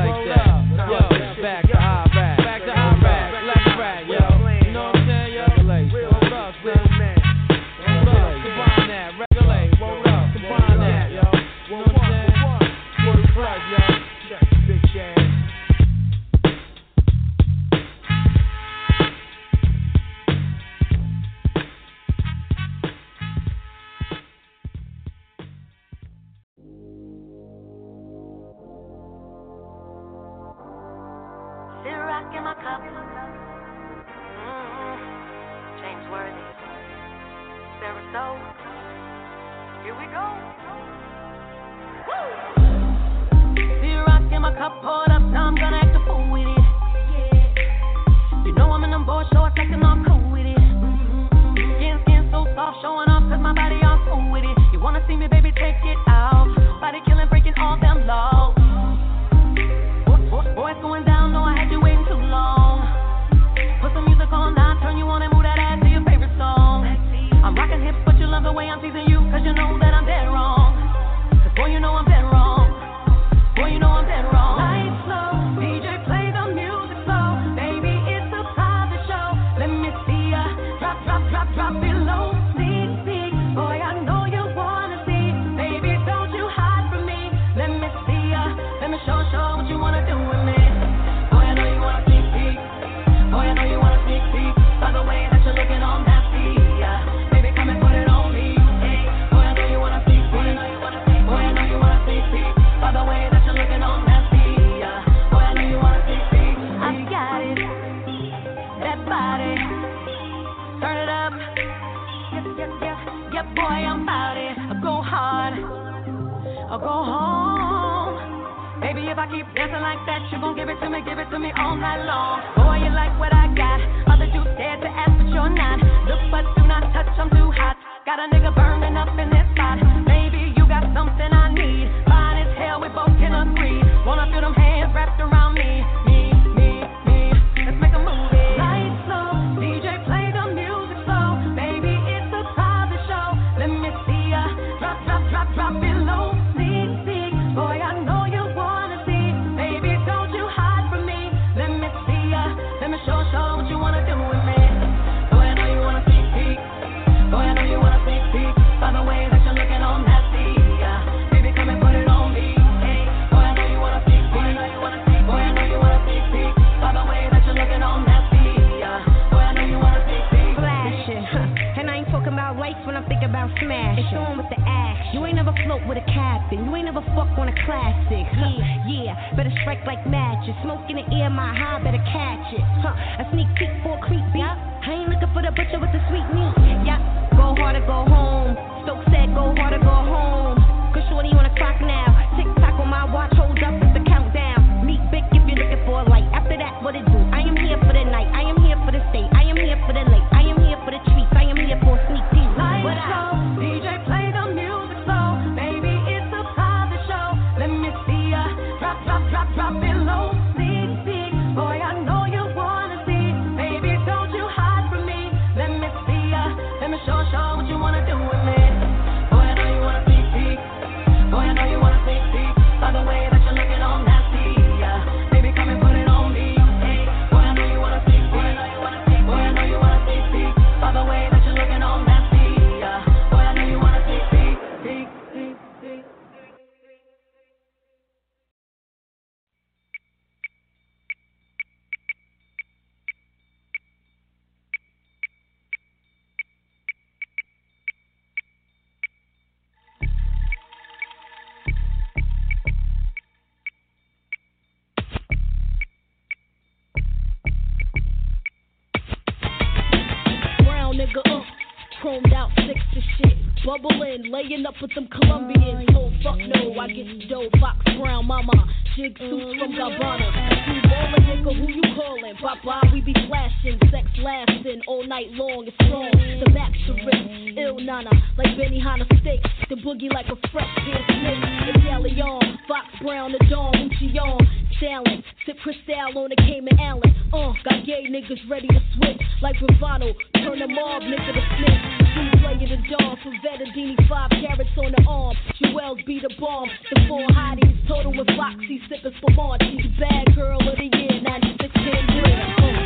Brooklyn, laying up with them Colombians. Oh, fuck no, I get dough, Fox Brown, mama. Jig suits from Gabbana. You ballin', nigga, who you callin'? Bye bye, we be flashing. Sex lasting all night long, it's strong. The max the rip, ill nana, like Benihana steak. The boogie like a fresh hair snake. Italian, Fox Brown, the Dawn, Gucci on. Stalin, sip Cristal on the Cayman Allen. Uh, got gay niggas ready to switch. Like Gravano, turn the mob nigga to snitch. Bootleg the dawn, Pavetadini, five carats on the arm. Jewels be the bomb. The four hotties, total with Foxy, sipping Spumante. Bad girl of the year, 96 10 years.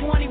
20